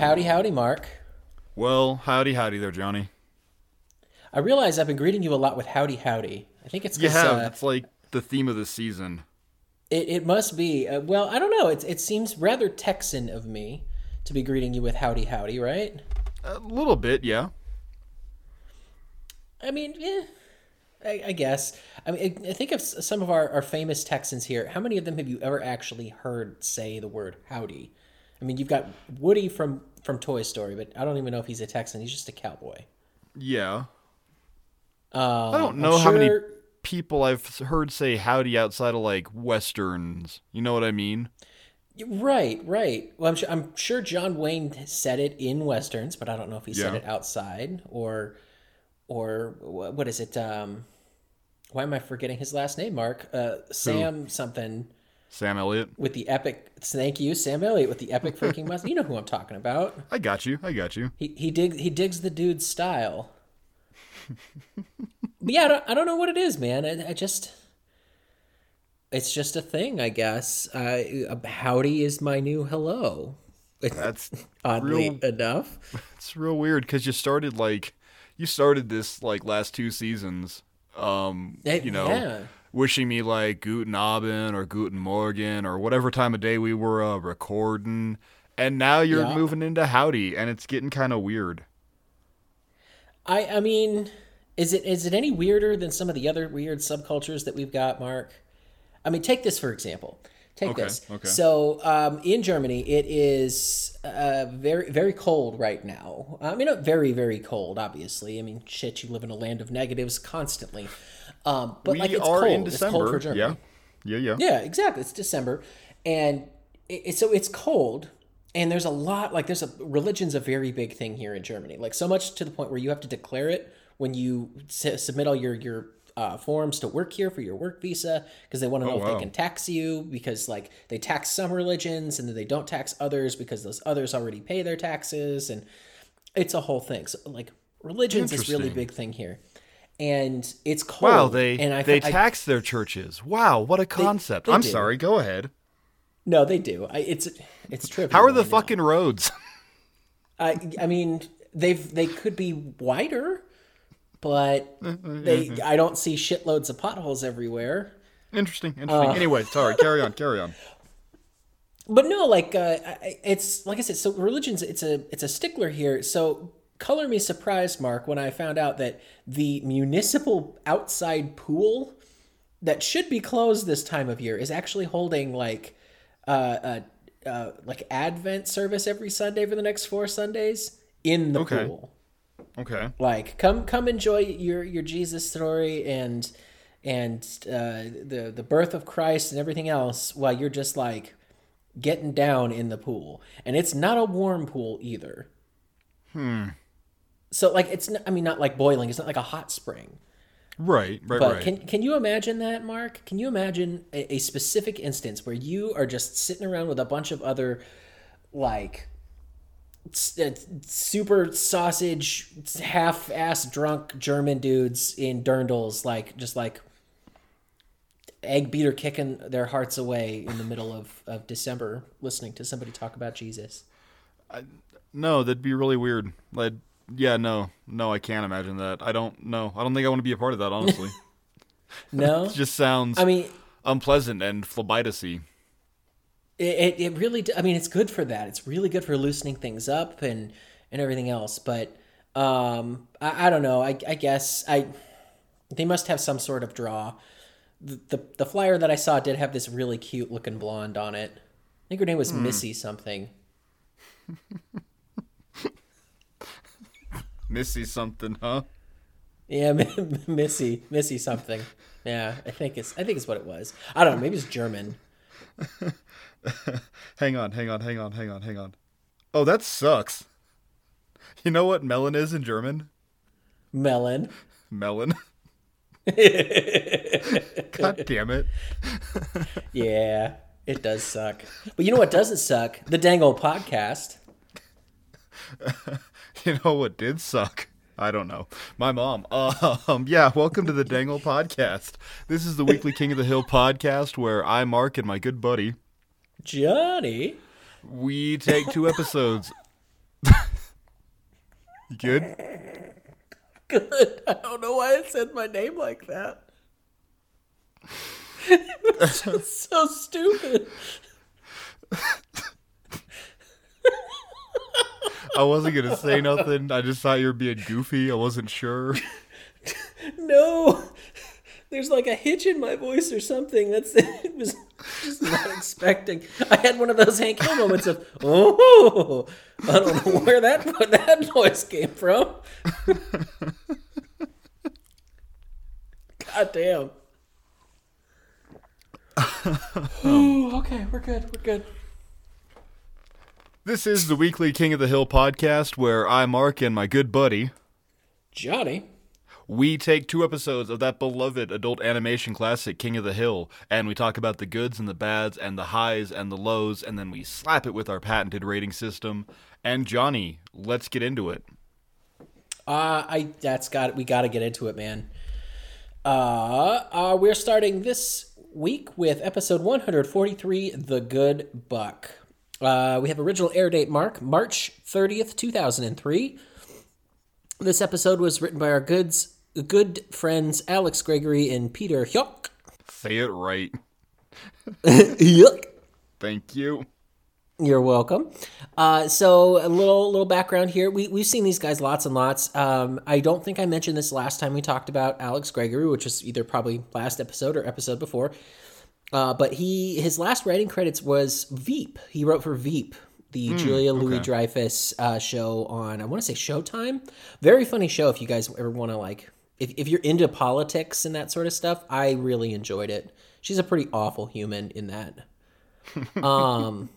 howdy, howdy, Mark. Well, howdy, howdy there, Jonny. I realize I've been greeting you a lot with howdy, howdy. I think it's have. uh, it's like the theme of the season. it, it must be. Uh, well, I don't know. It, it seems rather Texan of me to be greeting you with howdy, howdy, right? A little bit, yeah. I mean, yeah. I, I guess. I mean, I, I think of some of our, our famous Texans here. How many of them have you ever actually heard say the word howdy? I mean, you've got Woody from from Toy Story, but I don't even know if he's a Texan. He's just a cowboy. Yeah. Um, I don't know how many people I've heard say howdy outside of like westerns. You know what I mean? Right, right. Well, I'm sure, I'm sure John Wayne said it in westerns, but I don't know if he said it outside or or what is it? Um, why am I forgetting his last name? Mark uh, Sam something Sam Elliott. with the epic. Thank you, Sam Elliott with the epic freaking mustache. You know who I'm talking about. I got you. I got you. He he dig he digs the dude's style. but yeah, I don't, I don't know what it is, man. I, I just it's just a thing, I guess. Uh, howdy is my new hello. That's Oddly real. enough, It's real weird because you started like you started this like last two seasons. Um, Eh, you know, yeah. Wishing me like Guten Abend or Guten Morgen or whatever time of day we were uh, recording, and now you're Yeah. moving into howdy, and it's getting kind of weird. I I mean, is it is it any weirder than some of the other weird subcultures that we've got, Mark? I mean, take this for example. Take Okay, this. okay. So, um, in Germany, it is uh, very very cold right now. I mean, not very very cold. Obviously, I mean, shit, you live in a land of negatives constantly. Um, but we like, it's are cold. in It's December. cold for Germany. yeah, yeah, yeah. Yeah, exactly. It's December, and it, so it's cold, and there's a lot like there's a religion's a very big thing here in Germany. Like so much to the point where you have to declare it when you s- submit all your your uh, forms to work here for your work visa because they want to know if wow. they can tax you because like they tax some religions and then they don't tax others because those others already pay their taxes and it's a whole thing. So like religion's this really big thing here. And it's cold. Wow, they and I, they I, tax their churches. Wow, what a concept! they I'm do. sorry. Go ahead. No, they do. I, it's it's trivial. How are the fucking roads? I I mean, they've they could be wider, but they I don't see shitloads of potholes everywhere. interesting. Uh. Interesting. anyway, sorry. Carry on. Carry on. But no, like uh, it's like I said. So religion's it's a it's a stickler here. So color me surprised, Mark, when I found out that the municipal outside pool that should be closed this time of year is actually holding like uh, uh, uh like Advent service every Sunday for the next four Sundays in the Okay. pool. Okay. like come come enjoy your your jesus story and and uh the the birth of christ and everything else while you're just like getting down in the pool and it's not a warm pool either hmm so like it's not, i mean not like boiling it's not like a hot spring Right. Right. but right. can can you imagine that, Mark? Can you imagine a, a specific instance where you are just sitting around with a bunch of other, like, uh, super sausage, half-ass drunk German dudes in dirndls, like just like egg beater kicking their hearts away in the middle of, of December, listening to somebody talk about Jesus. No, that'd be really weird. Like, yeah, no, no, I can't imagine that. I don't know. I don't think I want to be a part of that. Honestly, No, it just sounds I mean. unpleasant and phlebitis-y. It, it, it really I mean it's good for that it's really good for loosening things up and and everything else but um i, I don't know I, I guess i they must have some sort of draw the, the the flyer that i saw did have this really cute looking blonde on it i think her name was missy something Missy something, huh? yeah missy missy something yeah i think it's i think it's what it was i don't know maybe it's german Hang on, hang on, hang on, hang on, hang on. Oh, that sucks. You know what melon is in German? melon Melon. God damn it. yeah it does suck but you know what doesn't suck the dang old podcast You know what did suck? I don't know. My mom. Um, yeah, welcome to the Dangle Podcast. This is the weekly King of the Hill podcast where I, Mark, and my good buddy, Jonny. we take two episodes You good? Good. I don't know why I said my name like that. It's just so stupid. I wasn't gonna say nothing. I just thought you were being goofy. I wasn't sure. No. There's like a hitch in my voice or something. That's it was just not expecting. I had one of those Hank Hill moments of oh I don't know where that that noise came from. God damn. Ooh, okay, we're good. We're good. This is the weekly King of the Hill podcast where I, Mark, and my good buddy, Jonny. we take two episodes of that beloved adult animation classic, King of the Hill, and we talk about the goods and the bads and the highs and the lows, and then we slap it with our patented rating system. And Jonny, let's get into it. Uh, I that's got we got to get into it, man. Uh, uh, we're starting this week with episode 143, The Good Buck. Uh, we have original air date mark March 30th, 2003. This episode was written by our goods good friends Alex Gregory and Peter Huyck. Say it right. Huyck. Thank you. You're welcome. Uh, so a little little background here. We we've seen these guys lots and lots. Um, I don't think I mentioned this last time we talked about Alex Gregory, which was either probably last episode or episode before. Uh, but he his last writing credits was Veep. He wrote for Veep, the Julia Louis Dreyfus uh, show on I want to say Showtime. Very funny show. If you guys ever want to like, if if you're into politics and that sort of stuff, I really enjoyed it. She's a pretty awful human in that. Um.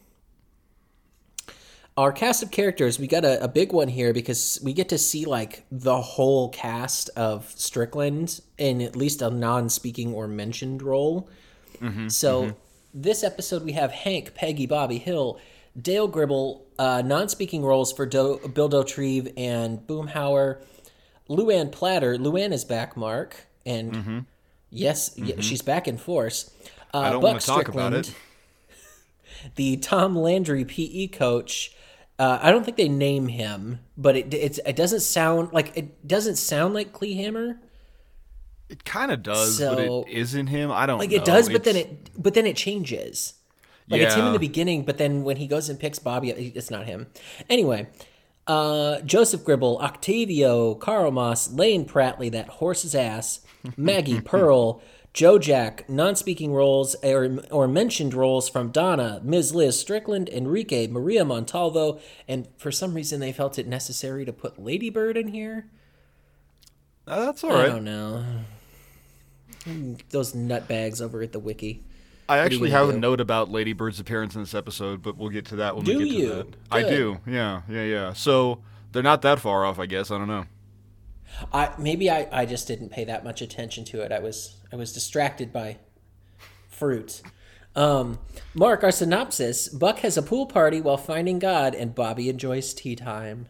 Our cast of characters, we got a, a big one here because we get to see like the whole cast of Strickland in at least a non-speaking or mentioned role. So this episode we have Hank, Peggy, Bobby Hill, Dale Gribble, uh, non-speaking roles for Do- Bill Dauterive and Boomhauer, Luann Platter. Luann is back, Mark, and yes, y- she's back in force. Uh, I don't Buck want to talk about it. the Tom Landry PE coach. Uh, I don't think they name him, but it it's, it doesn't sound like it doesn't sound like Kleehammer. It kind of does, but it isn't him. I don't Like know. it does, but then it but then it changes. Like it's him in the beginning, but then when he goes and picks Bobby, it's not him. Anyway, uh, Joseph Gribble, Octavio, Carl Moss, Lane Pratley, that horse's ass, Maggie Pearl, Joe Jack, non-speaking roles or, or mentioned roles from Donna, Ms. Liz Strickland, Enrique, Maria Montalvo, and for some reason they felt it necessary to put Ladybird in here. Uh, that's all right. I don't know. Those nutbags over at the wiki. I actually have a note about Lady Bird's appearance in this episode, but we'll get to that when Do we get you? to that. I do. Yeah, yeah, yeah. So they're not that far off, I guess. I don't know. I maybe I, I just didn't pay that much attention to it. I was I was distracted by fruit. Um, Mark, our synopsis: Buck has a pool party while finding God, and Bobby enjoys tea time.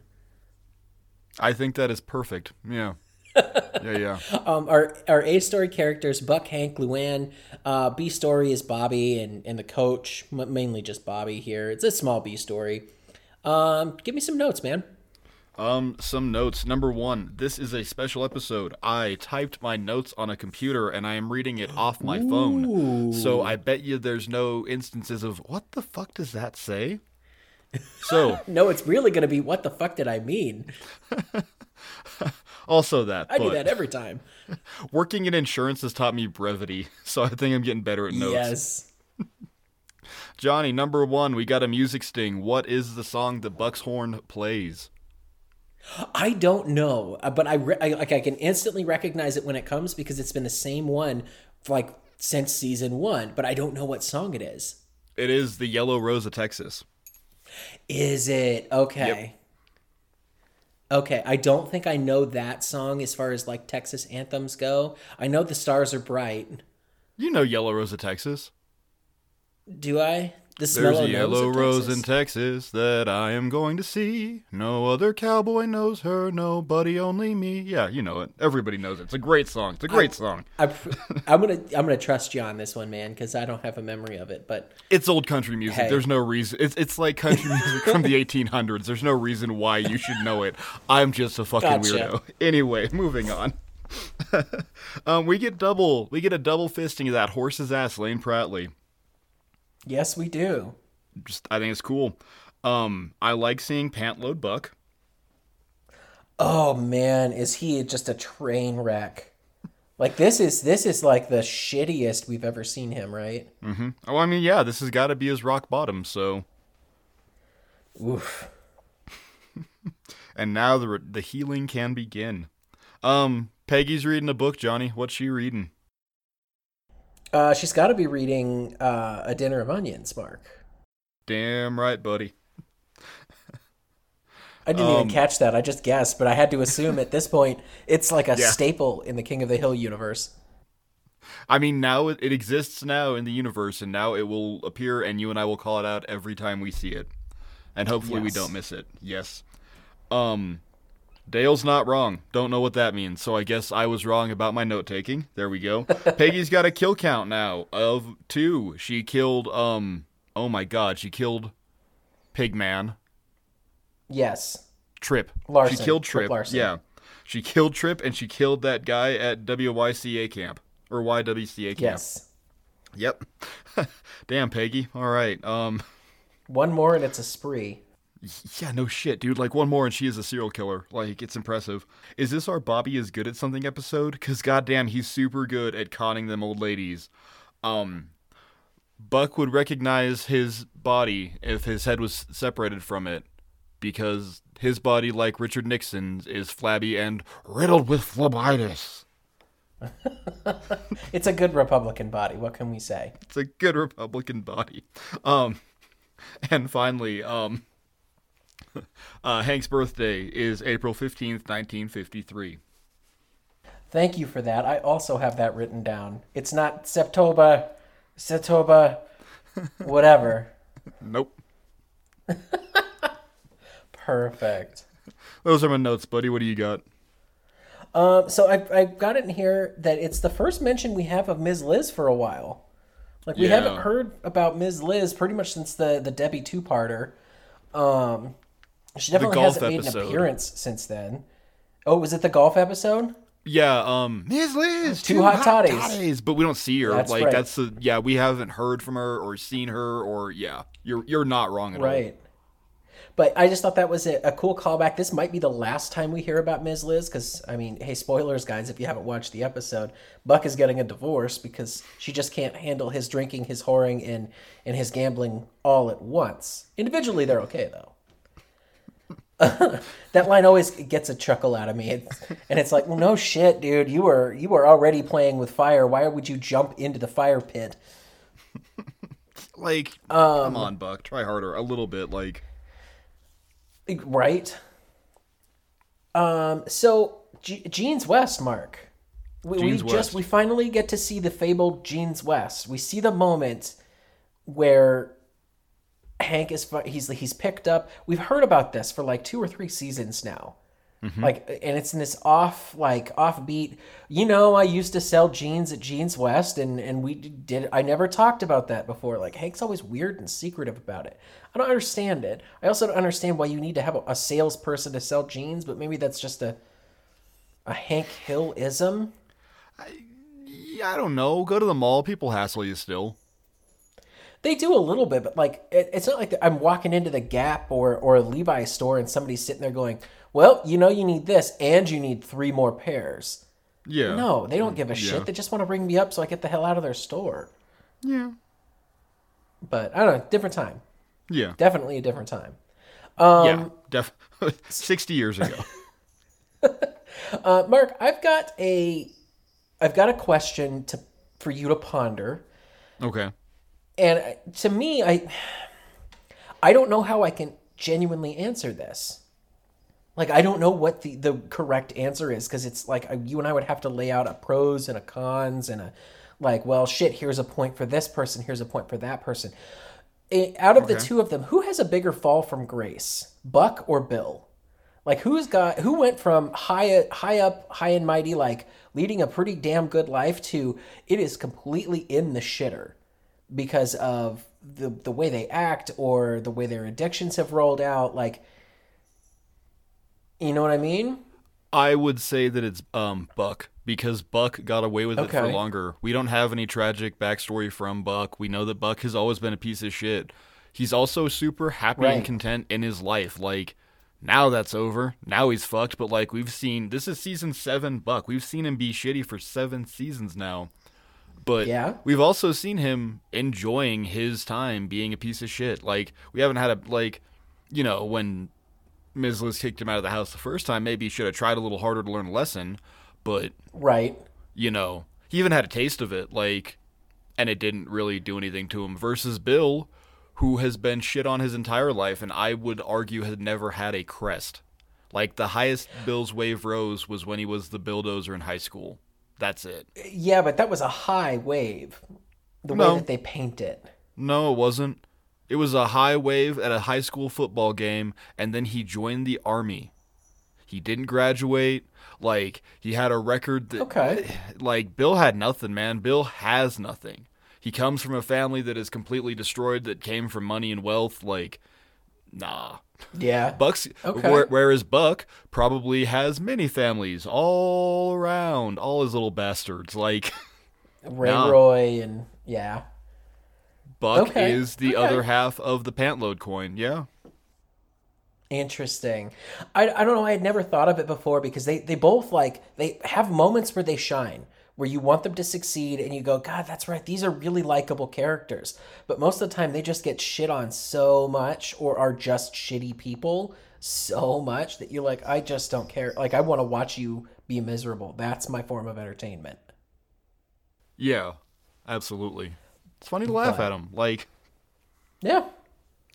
I think that is perfect. Yeah. Yeah, yeah. Um, our our A story characters: Buck, Hank, Luann. Uh, B story is Bobby and and the coach. M- mainly just Bobby here. It's a small B story. Um, give me some notes, man. Um, some notes. Number one, this is a special episode. I typed my notes on a computer and I am reading it off my phone. So I bet you there's no instances of what the fuck does that say? So No, it's really gonna be what the fuck did I mean? also that. I do that every time. working in insurance has taught me brevity, so I think I'm getting better at notes. Yes. Jonny, number one, we got a music sting. What is the song that Buck's horn plays? I don't know, uh, but I, re- I like I can instantly recognize it when it comes because it's been the same one like since season one. But I don't know what song it is. It is the Yellow Rose of Texas. Is it okay? Okay, I don't think I know that song as far as like Texas anthems go. I know the stars are bright. You know Yellow Rose of Texas. Do I? This There's mellow a yellow rose in Texas that I am going to see. No other cowboy knows her, nobody, only me. Yeah, you know it. Everybody knows it. It's a great song. It's a great song. I, I'm gonna I'm gonna trust you on this one, man, because I don't have a memory of it. But It's old country music. Hey. There's no reason. It's it's like country music from the 1800s. There's no reason why you should know it. I'm just a fucking Gotcha. weirdo. Anyway, moving on. um, we get double. We get a double fisting of that horse's ass, Lane Pratley. Yes, we do. Just I think it's cool. Um, I like seeing Pantload Buck. Oh man, is he just a train wreck? Like this is this is like the shittiest we've ever seen him, right? Mm-hmm. Oh, I mean, yeah, this has got to be his rock bottom. So, Oof. and now the the healing can begin. Um, Peggy's reading a book. Jonny, what's she reading? Uh, she's got to be reading uh, A Dinner of Onions, Mark. Damn right, buddy. I didn't Um, even catch that. I just guessed, but I had to assume at this point it's like a Yeah. staple in the King of the Hill universe. I mean, now it, it exists now in the universe, and now it will appear, and you and I will call it out every time we see it, and hopefully we don't miss it. Yes. Um, Dale's not wrong. Don't know what that means, so I guess I was wrong about my note taking. There we go. Peggy's got a kill count now of two. She killed um. Oh my God, she killed Pigman. Yes. Trip. Larson. She killed Trip Trip. Larson. Yeah. She killed Trip and she killed that guy at WYCA camp or YWCA camp. Yes. Yep. Damn, Peggy. All right. Um One more and it's a spree. Yeah, no shit, dude. Like one more and she is a serial killer. Like it's impressive. Is this our Bobby is good at something episode? Cuz goddamn, he's super good at conning them old ladies. Um Buck would recognize his body if his head was separated from it because his body like Richard Nixon's is flabby and riddled with phlebitis. It's a good Republican body. What can we say? It's a good Republican body. Um, and finally, um, uh, Hank's birthday is April fifteenth, nineteen fifty-three. Thank you for that. I also have that written down. It's not Septoba, Septoba, whatever. Nope, Perfect. those are my notes, buddy. What do you got? Um, so I've, I've got it in here that it's the first mention we have of Ms. Liz for a while. Like we Yeah. haven't heard about Ms. Liz pretty much since the the Debbie two parter. Um, she definitely hasn't made an appearance since then. Oh, was it the golf episode? Yeah, um, Ms. Liz, Two hot toddies. but we don't see her. That's like right. that's the yeah, we haven't heard from her or seen her or yeah, you're you're not wrong at all. Right. But I just thought that was a, a cool callback. This might be the last time we hear about Ms. Liz because, I mean, hey, spoilers, guys, if you haven't watched the episode, Buck is getting a divorce because she just can't handle his drinking, his whoring, and, and his gambling all at once. Individually, they're okay, though. that line always gets a chuckle out of me. It's, and it's like, well, no shit, dude. You were you were already playing with fire. Why would you jump into the fire pit? Like, Um, come on, Buck, try harder a little bit. Like, Right. Um. So, G- Jeans West, Mark. We, Jeans we just we finally get to see the fabled Jeans West. We see the moment where Hank is he's he's picked up. We've heard about this for like two or three seasons now. Mm-hmm. Like, and it's in this off like offbeat. You know, I used to sell jeans at Jeans West, and and we did. I never talked about that before. Like Hank's always weird and secretive about it. I don't understand it. I also don't understand why you need to have a, a salesperson to sell jeans, but maybe that's just a a Hank Hill ism. yeah, I don't know. Go to the mall. People hassle you still. They do a little bit, but like it, it's not like I'm walking into the Gap or or a Levi's store and somebody's sitting there going, "Well, you know, you need this and you need three more pairs." Yeah. No, they don't give a Yeah. shit. They just want to ring me up so I get the hell out of their store. Yeah. But I don't know, different time. Yeah. Definitely a different time. Um, yeah. Def- 60 years ago. Uh, Mark, I've got a, I've got a question to for you to ponder, Okay. And to me, I, I don't know how I can genuinely answer this. Like I don't know what the the correct answer is because it's like you and I would have to lay out a pros and a cons and a like, well, shit. Here's a point for this person. Here's a point for that person. eh, out of the two of them, who has a bigger fall from grace, Buck or Bill? Like who's got who went from high high up, high and mighty, like leading a pretty damn good life to it is completely in the shitter because of the the way they act or the way their addictions have rolled out. Like, you know what I mean? I would say that it's um Buck because Buck got away with it for longer. We don't have any tragic backstory from Buck. We know that Buck has always been a piece of shit. He's also super happy and content in his life. Like now that's over. Now he's fucked. But like we've seen, this is season seven. Buck. We've seen him be shitty for seven seasons now. But Yeah. we've also seen him enjoying his time being a piece of shit. Like we haven't had a like, you know, when Ms. Liz kicked him out of the house the first time, maybe he should have tried a little harder to learn a lesson. But Right. you know, he even had a taste of it, like, and it didn't really do anything to him. Versus Bill, who has been shit on his entire life, and I would argue had never had a crest. Like the highest Bill's wave rose was when he was the bulldozer in high school. That's it. Yeah, but that was a high wave. The No. way that they paint it. No, it wasn't. It was a high wave at a high school football game, and then he joined the army. He didn't graduate. Like he had a record that, Okay. like Bill had nothing, man. Bill has nothing. He comes from a family that is completely destroyed, that came from money and wealth. Like, nah. Yeah. Buck's Okay. where, whereas Buck probably has many families all around, all his little bastards. Like. Ray Nah. Roy and yeah. Buck Okay, is the okay. other half of the pantload coin. Yeah. Interesting. I, I don't know. I had never thought of it before because they, they both like they have moments where they shine, where you want them to succeed and you go, God, that's right. These are really likable characters. But most of the time they just get shit on so much or are just shitty people so much that you're like, I just don't care. Like I want to watch you be miserable. That's my form of entertainment. Yeah, absolutely. It's funny to laugh But- at them. Like, Yeah.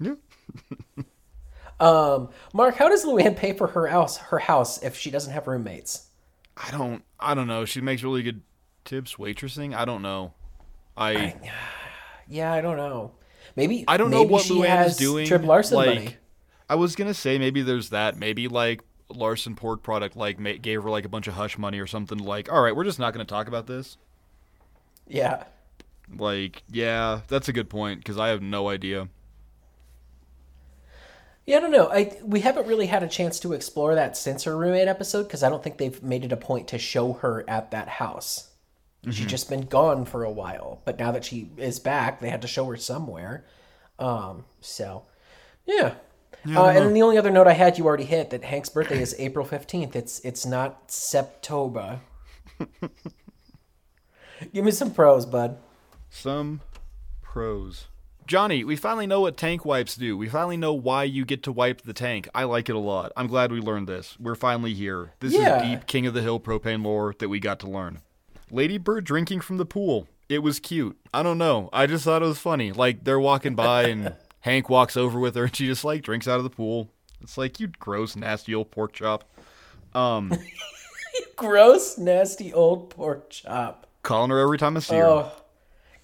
yeah. Um, Mark, how does Luann pay for her house her house if she doesn't have roommates? I don't, I don't know. She makes really good tips waitressing. I don't know. I, Yeah, I don't know. Maybe I don't know what she Luann has is doing. Trip Larson like, money. I was gonna say maybe there's that. Maybe like Larson pork product like ma- gave her like a bunch of hush money or something. Like, all right, we're just not gonna talk about this. Yeah. Like, yeah, that's a good point because I have no idea. Yeah, I don't know. I we haven't really had a chance to explore that since her roommate episode because I don't think they've made it a point to show her at that house. She's just been gone for a while, but now that she is back, they had to show her somewhere. Um, so yeah. uh, and then the only other note I had, you already hit that Hank's birthday is April fifteenth. It's it's not Septober. Give me some pros, bud. Some pros. Jonny, we finally know what tank wipes do. We finally know why you get to wipe the tank. I like it a lot. I'm glad we learned this. We're finally here. This Yeah. is deep King of the Hill propane lore that we got to learn. Ladybird drinking from the pool. It was cute. I don't know. I just thought it was funny. Like they're walking by and Hank walks over with her and she just like drinks out of the pool. It's like you gross, nasty old pork chop. Um, Gross, nasty old pork chop. calling her every time I see her. Oh,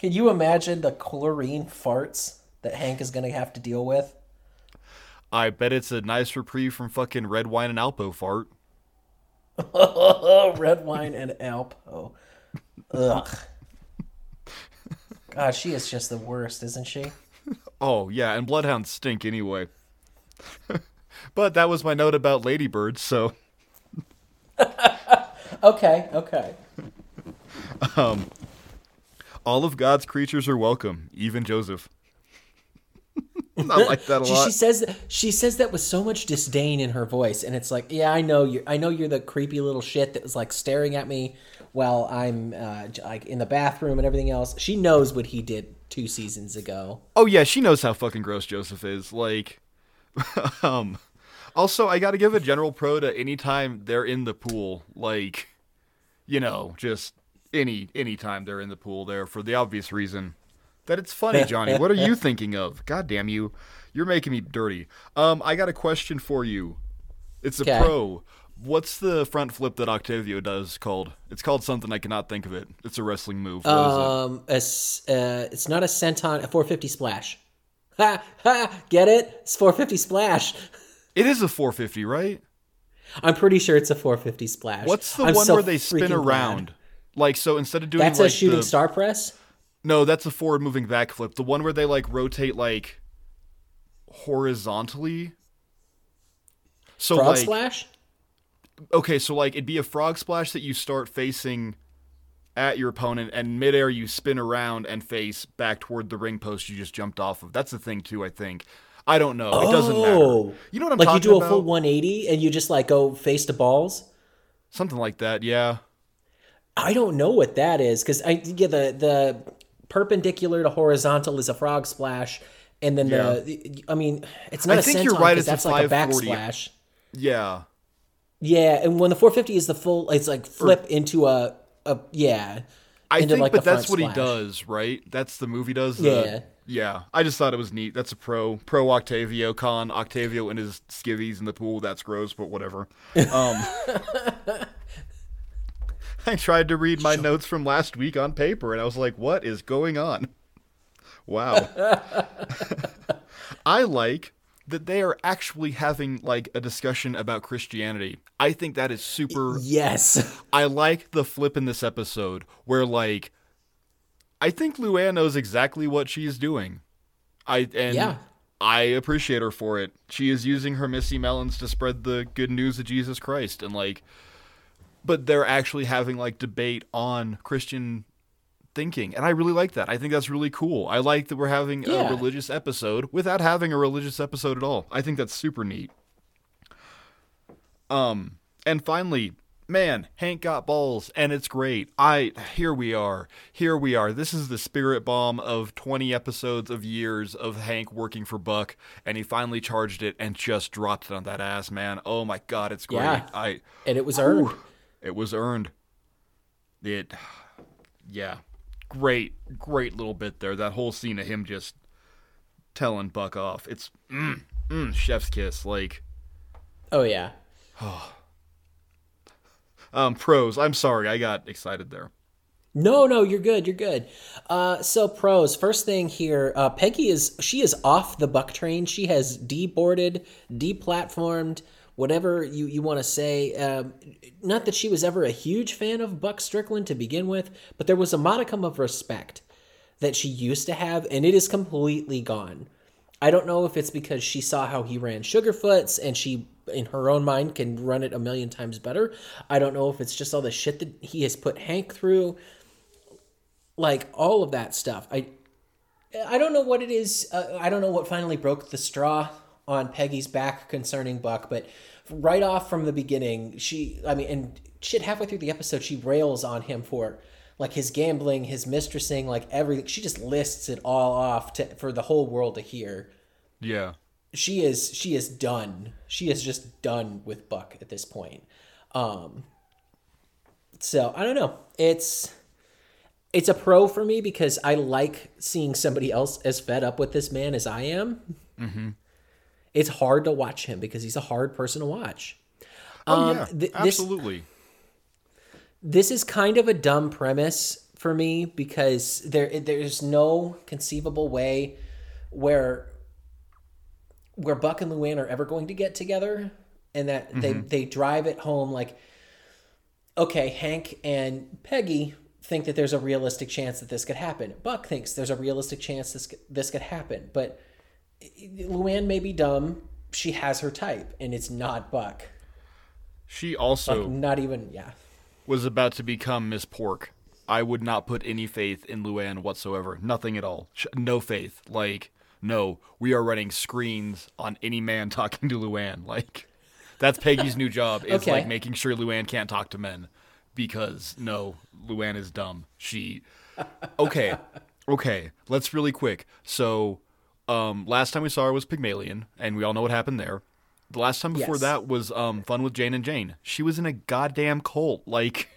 can you imagine the chlorine farts that Hank is going to have to deal with? I bet it's a nice reprieve from fucking red wine and Alpo fart. Red wine and Alpo. Ugh. God, she is just the worst, isn't she? Oh, yeah, and bloodhounds stink anyway. but that was my note about ladybirds, so Okay, okay. Um, all of God's creatures are welcome, even Joseph. I like that a She, lot. she says she says that with so much disdain in her voice, and it's like, yeah, I know you. I know you're the creepy little shit that was like staring at me while I'm uh, like in the bathroom and everything else. She knows what he did two seasons ago. Oh yeah, she knows how fucking gross Joseph is. Like, um, also I got to give a general pro to anytime they're in the pool. Like, you know, just any any time they're in the pool there for the obvious reason that it's funny. Jonny, what are you thinking of? God damn you, you're making me dirty. Um, I got a question for you. It's a Okay. pro. What's the front flip that Octavio does called? It's called something I cannot think of it. It's a wrestling move. What is it? Um, a uh, it's not a senton, a 450 splash. Ha ha! Get it? It's 450 splash. It is a 450, right? I'm pretty sure it's a 450 splash. What's the I'm one so where they spin around? glad. Like so, instead of doing That's like a shooting the, star press. No, that's a forward moving backflip. The one where they like rotate like horizontally. So Frog like splash. okay, so like it'd be a frog splash that you start facing at your opponent and midair you spin around and face back toward the ring post you just jumped off of. That's the thing too, I think. I don't know. It doesn't Oh. matter. You know what I'm like you do a about? full 180 and you just like go face to balls. Something like that, yeah. I don't know what that is because I yeah the the perpendicular to horizontal is a frog splash, and then the I mean it's not I think you're right. it's a like a 540. backsplash. Yeah. Yeah, and when the 450 is the full, it's like flip into a a yeah. I think, like but that's what he does, right? That's the movie does. The, Yeah. yeah. I just thought it was neat. That's a pro pro Octavio con. Octavio and his skivvies in the pool. That's gross, but whatever. Um, I tried to read my notes from last week on paper, and I was like, "What is going on?" Wow. I like that they are actually having like a discussion about Christianity. I think that is super Yes. I like the flip in this episode where like I think Luann knows exactly what she's doing. I and Yeah. I appreciate her for it. She is using her Missy Melons to spread the good news of Jesus Christ and like but they're actually having like debate on Christian thinking. And I really like that. I think that's really cool. I like that we're having Yeah. a religious episode without having a religious episode at all. I think that's super neat. Um, and finally, man, Hank got balls, and it's great. I here we are, here we are. This is the spirit bomb of twenty episodes of years of Hank working for Buck, and he finally charged it and just dropped it on that ass, man. Oh my god, it's great. Yeah. I And it was earned. It was earned. It, yeah, great, great little bit there. That whole scene of him just telling Buck off. It's mm, mm, chef's kiss. Like, Oh yeah. Oh. Um, pros. I'm sorry, I got excited there. No, no, you're good. You're good. Uh, so pros. First thing here, uh, Peggy is she is off the buck train. She has deboarded, deplatformed, whatever you you want to say. Um, not that she was ever a huge fan of Buck Strickland to begin with, but there was a modicum of respect that she used to have, and it is completely gone. I don't know if it's because she saw how he ran Sugarfoots and she, in her own mind, can run it a million times better. I don't know if it's just all the shit that he has put Hank through, like all of that stuff. I, I don't know what it is. Uh, I don't know what finally broke the straw on Peggy's back concerning Buck, but right off from the beginning, she, I mean, and shit, halfway through the episode, she rails on him for like his gambling, his mistressing, like everything. She just lists it all off to, for the whole world to hear. Yeah, She is she is done. She is just done with Buck at this point. Um so I don't know. It's it's a pro for me because I like seeing somebody else as fed up with this man as I am. Mm-hmm. It's hard to watch him because he's a hard person to watch. oh Um, yeah, th- this- absolutely. this is kind of a dumb premise for me because there there's no conceivable way where where Buck and Luann are ever going to get together and that they they drive it home like okay Hank and Peggy think that there's a realistic chance that this could happen Buck thinks there's a realistic chance this this could happen but Luann may be dumb she has her type and it's not Buck She also not even yeah was about to become Miss Pork. I would not put any faith in Luann whatsoever. Nothing at all. No faith. Like, no, we are running screens on any man talking to Luann. Like, that's Peggy's new job is Okay. like making sure Luann can't talk to men because no, Luann is dumb. She Okay. Okay, let's really quick. So, um last time we saw her was Pigmalion and we all know what happened there. The last time before Yes. that was um Fun with Jane and Jane. She was in a goddamn cult. Like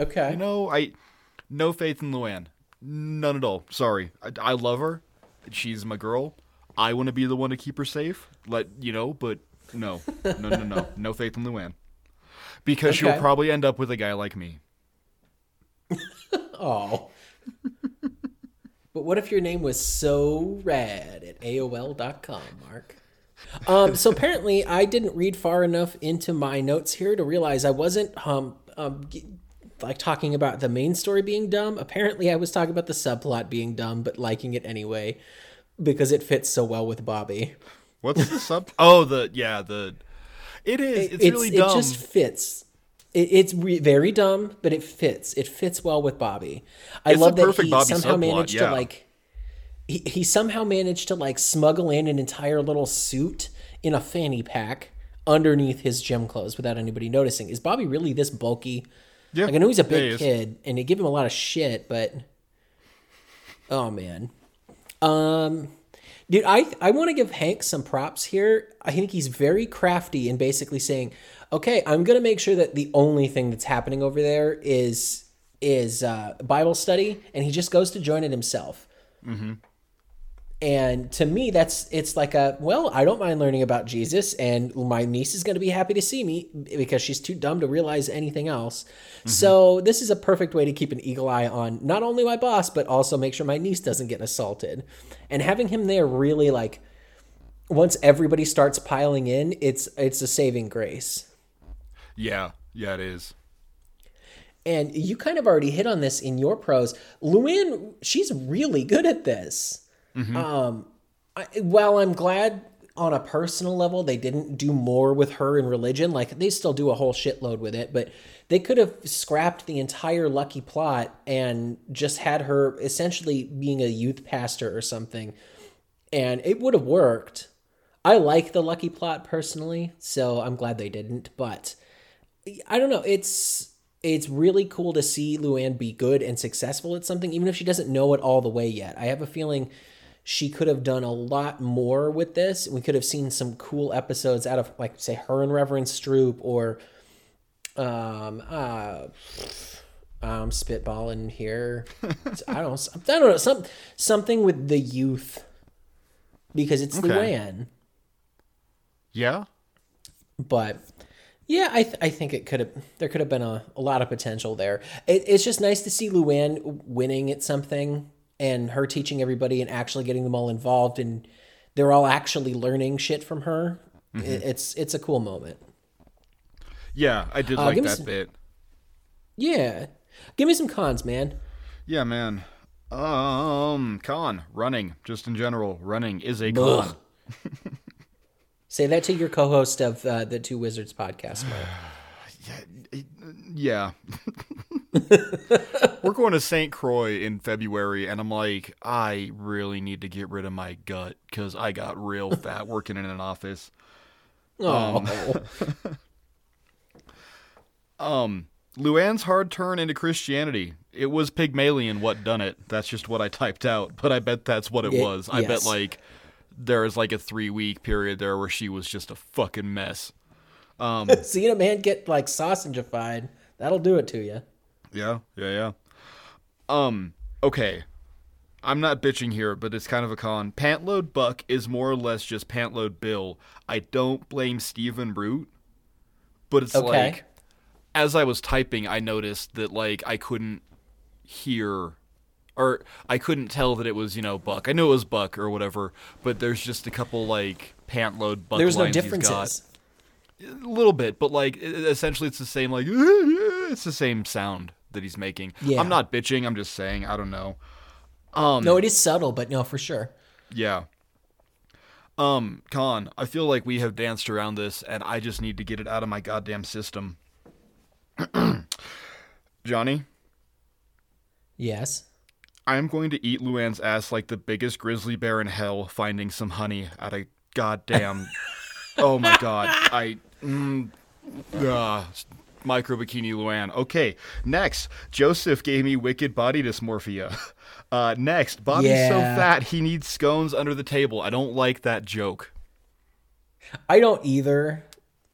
okay you know, I no faith in Luann. None at all. Sorry. I, I love her. She's my girl. I want to be the one to keep her safe. Let you know, but no, no, no, no, no faith in Luann. Because she'll probably end up with a guy like me. Oh. But what if your name was so rad at AOL.com, Mark? Um, so apparently, I didn't read far enough into my notes here to realize I wasn't um, um, like talking about the main story being dumb. Apparently, I was talking about the subplot being dumb, but liking it anyway because it fits so well with Bobby. What's the sub? oh, the yeah, the it is. It's, really dumb. It just fits. It, it's re- very dumb, but it fits. It fits well with Bobby. I It's love that he Bobby somehow subplot, managed yeah. to like. He, he somehow managed to like smuggle in an entire little suit in a fanny pack underneath his gym clothes without anybody noticing. Is Bobby really this bulky? Yeah. Like I know he's a Yeah, big he is. kid, and they give him a lot of shit, but oh man, um, dude, I I want to give Hank some props here. I think he's very crafty in basically saying, okay, I'm gonna make sure that the only thing that's happening over there is is uh, Bible study, and he just goes to join it himself. And to me, that's it's like a well, I don't mind learning about Jesus, and my niece is going to be happy to see me because she's too dumb to realize anything else. So this is a perfect way to keep an eagle eye on not only my boss, but also make sure my niece doesn't get assaulted. And having him there really like once everybody starts piling in, it's it's a saving grace. Yeah, yeah, it is. And you kind of already hit on this in your pros. Luann, she's really good at this. Um, I, while I'm glad on a personal level they didn't do more with her in religion, like they still do a whole shitload with it, but they could have scrapped the entire Lucky plot and just had her essentially being a youth pastor or something, and it would have worked. I like the Lucky plot personally, so I'm glad they didn't, but. I don't know. It's it's really cool to see Luann be good and successful at something, even if she doesn't know it all the way yet. I have a feeling she could have done a lot more with this. We could have seen some cool episodes out of like say her and Reverend Stroup or um uh um spitballing here. I don't I don't know some something with the youth because it's Okay. Luann. Yeah, but yeah, I, th- I think it could have there could have been a, a lot of potential there. It, it's just nice to see Luann winning at something and her teaching everybody and actually getting them all involved and they're all actually learning shit from her. It, it's it's a cool moment. yeah, I did Uh, like that some- bit. Yeah, give me some cons, man. Yeah, man. Um, con running, just in general, running is a con. Say that to your co-host of uh, the Two Wizards podcast. Mark. Yeah. We're going to St. Croix in February, and I'm like, I really need to get rid of my gut because I got real fat working in an office. Oh, Um, Luann's hard turn into Christianity. It was Pigmalion what done it. That's just what I typed out, but I bet that's what it Ye- was. I bet like there was like a three week period there where she was just a fucking mess. Um, Seeing a man get like sausagified, that'll do it to you. Yeah, yeah, yeah. Um, okay. I'm not bitching here, but it's kind of a con. Pantload Buck is more or less just Pantload Bill. I don't blame Stephen Root, but it's Okay. like as I was typing, I noticed that like I couldn't hear or I couldn't tell that it was, you know, Buck. I knew it was Buck or whatever, but there's just a couple like Pantload Buck There's no lines got differences. a little bit, but like essentially it's the same like it's the same sound that he's making. Yeah. I'm not bitching, I'm just saying, I don't know. Um No, it is subtle, but no, for sure. yeah. Um Con, I feel like we have danced around this and I just need to get it out of my goddamn system. Jonny, Yes. I am going to eat Luann's ass like the biggest grizzly bear in hell finding some honey at a goddamn Oh my god. I mm, ah, micro bikini Luann. Okay, next, Joseph gave me wicked body dysmorphia. Uh, next, Bobby's so fat he needs scones under the table. I don't like that joke. I don't either.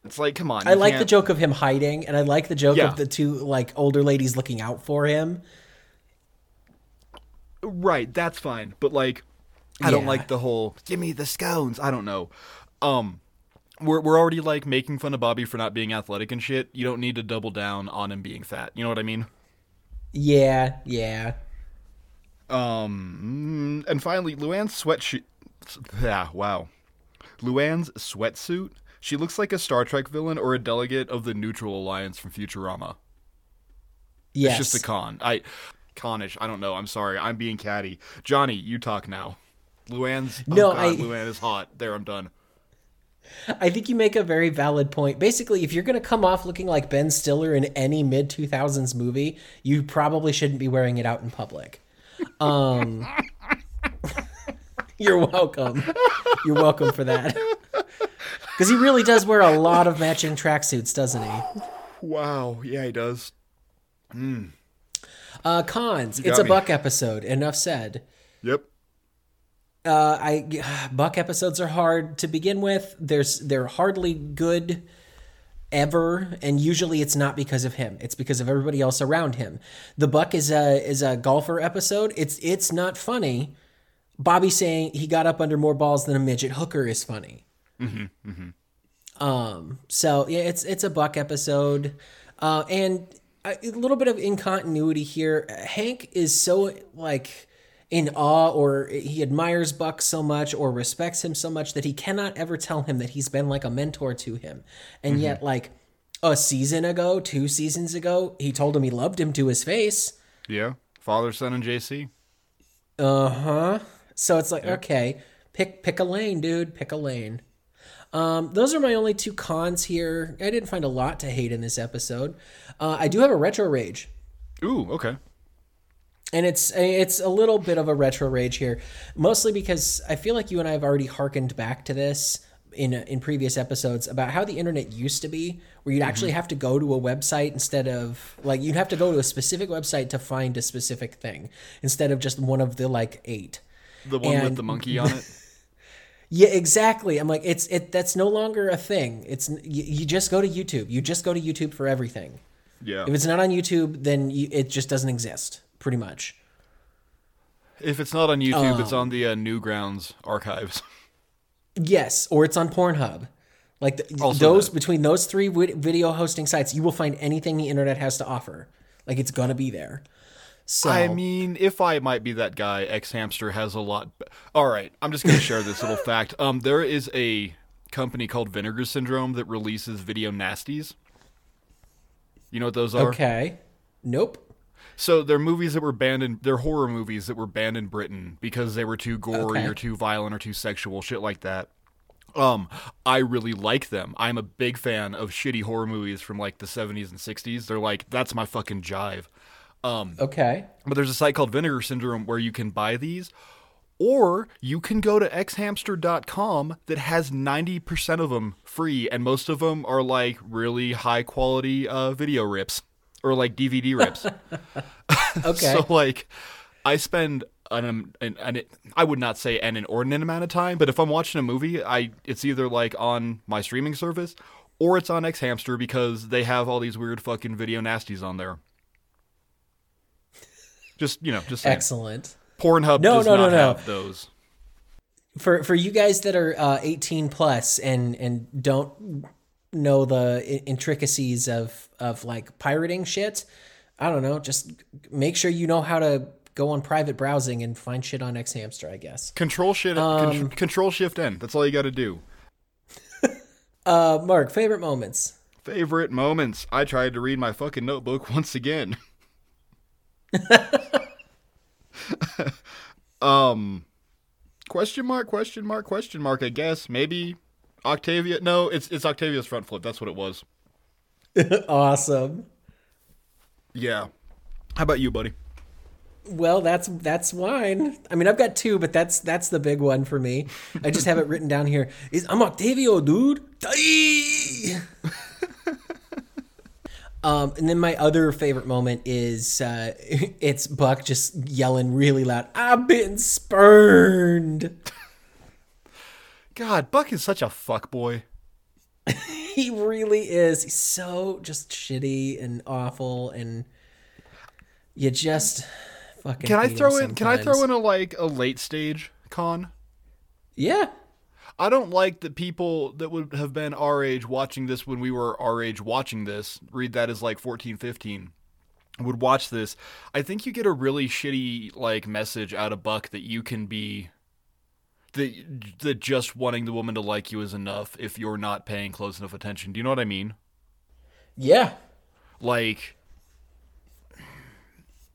It's like, come on. I like the can't- joke of him hiding, and I like the joke Yeah. of the two like older ladies looking out for him. Right, that's fine. But like I don't like the whole give me the scones. I don't know. Um we're we're already like making fun of Bobby for not being athletic and shit. You don't need to double down on him being fat. You know what I mean? Yeah, yeah. Um, and finally, Luann's sweatshirt. Yeah, wow. Luann's sweatsuit. She looks like a Star Trek villain or a delegate of the Neutral Alliance from Futurama. Yes. It's just a con. I conish. I don't know. I'm sorry. I'm being catty. Jonny, you talk now. Luann's. Oh No, God, I- Luann is hot. There, I'm done. I think you make a very valid point. Basically, if you're going to come off looking like Ben Stiller in any mid 2000s movie, you probably shouldn't be wearing it out in public. Um, you're welcome. You're welcome for that. Because he really does wear a lot of matching tracksuits, doesn't he? Wow. Yeah, he does. Uh, cons. It's a me. Buck episode. Enough said. Yep. Uh, I Buck episodes are hard to begin with. There's they're hardly good ever, and usually it's not because of him. It's because of everybody else around him. The Buck is a is a golfer episode. It's it's not funny. Bobby saying he got up under more balls than a midget hooker is funny. Um. So yeah, it's it's a Buck episode, uh, and a, little bit of incontinuity here. Hank is so like in awe, or he admires Buck so much, or respects him so much that he cannot ever tell him that he's been like a mentor to him, and yet like a season ago, two seasons ago, he told him he loved him to his face. Yeah. Father, son, and JC. Uh huh. So it's like, okay, pick pick a lane, dude. Pick a lane. Um, those are my only two cons here. I didn't find a lot to hate in this episode. Uh, I do have a retro rage, Ooh. Okay. and it's it's a little bit of a retro rage here, mostly because I feel like you and I have already harkened back to this in in previous episodes about how the internet used to be, where you'd actually have to go to a website instead of like you'd have to go to a specific website to find a specific thing instead of just one of the like eight. The one with the monkey on it. Yeah, exactly. I'm like, it's it. That's no longer a thing. It's you, you just go to YouTube. You just go to YouTube for everything. Yeah. If it's not on YouTube, then you, it just doesn't exist. Pretty much. If it's not on YouTube, Um, it's on the uh, Newgrounds archives. Yes, or it's on Pornhub. Like the, those that. between those three video hosting sites, you will find anything the internet has to offer. Like it's gonna be there. So I mean, if I might be that guy, X Hamster has a lot. All right, I'm just gonna share this little fact. Um, there is a company called Vinegar Syndrome that releases video nasties. You know what those are? okay. Nope. So they're movies that were banned in. They're horror movies that were banned in Britain because they were too gory Okay. or too violent or too sexual, shit like that. Um, I really like them. I'm a big fan of shitty horror movies from like the 70s and 60s. They're like that's my fucking jive. Okay. But there's a site called Vinegar Syndrome where you can buy these, or you can go to xhamster.com that has 90% of them free, and most of them are like really high quality uh, video rips or like DVD rips. Okay. so like, I spend an, um, an, an I would not say an inordinate amount of time, but if I'm watching a movie, I it's either like on my streaming service or it's on xhamster because they have all these weird fucking video nasties on there. Just you know, just saying. Excellent. Pornhub No, does no, no, not no. have those. for for you guys that are uh, 18 plus and and don't know the intricacies of of like pirating shit i don't know just make sure you know how to go on private browsing and find shit on xhamster i guess Control shit. Um, con- control shift N. That's all you got to do. uh mark favorite moments Favorite moments. I tried to read my fucking notebook once again. um, question mark? Question mark? Question mark? I guess maybe Octavio. No, it's it's Octavio's front flip. That's what it was. awesome Yeah. How about you, buddy? well that's that's wine i mean i've got two but that's that's the big one for me i just have it written down here is i'm octavio dude! Um, and then my other favorite moment is uh, it's Buck just yelling really loud, "I've been spurned." God, Buck is such a fuck boy. He really is. He's so just shitty and awful, and you just fucking. Can I throw in? Can I throw in a like a late stage con? Yeah. I don't like that people that would have been our age watching this when we were our age watching this read that as like 14, 15. would watch this, I think you get a really shitty like message out of Buck that you can be that that just wanting the woman to like you is enough if you're not paying close enough attention. Do you know what I mean? Yeah. Like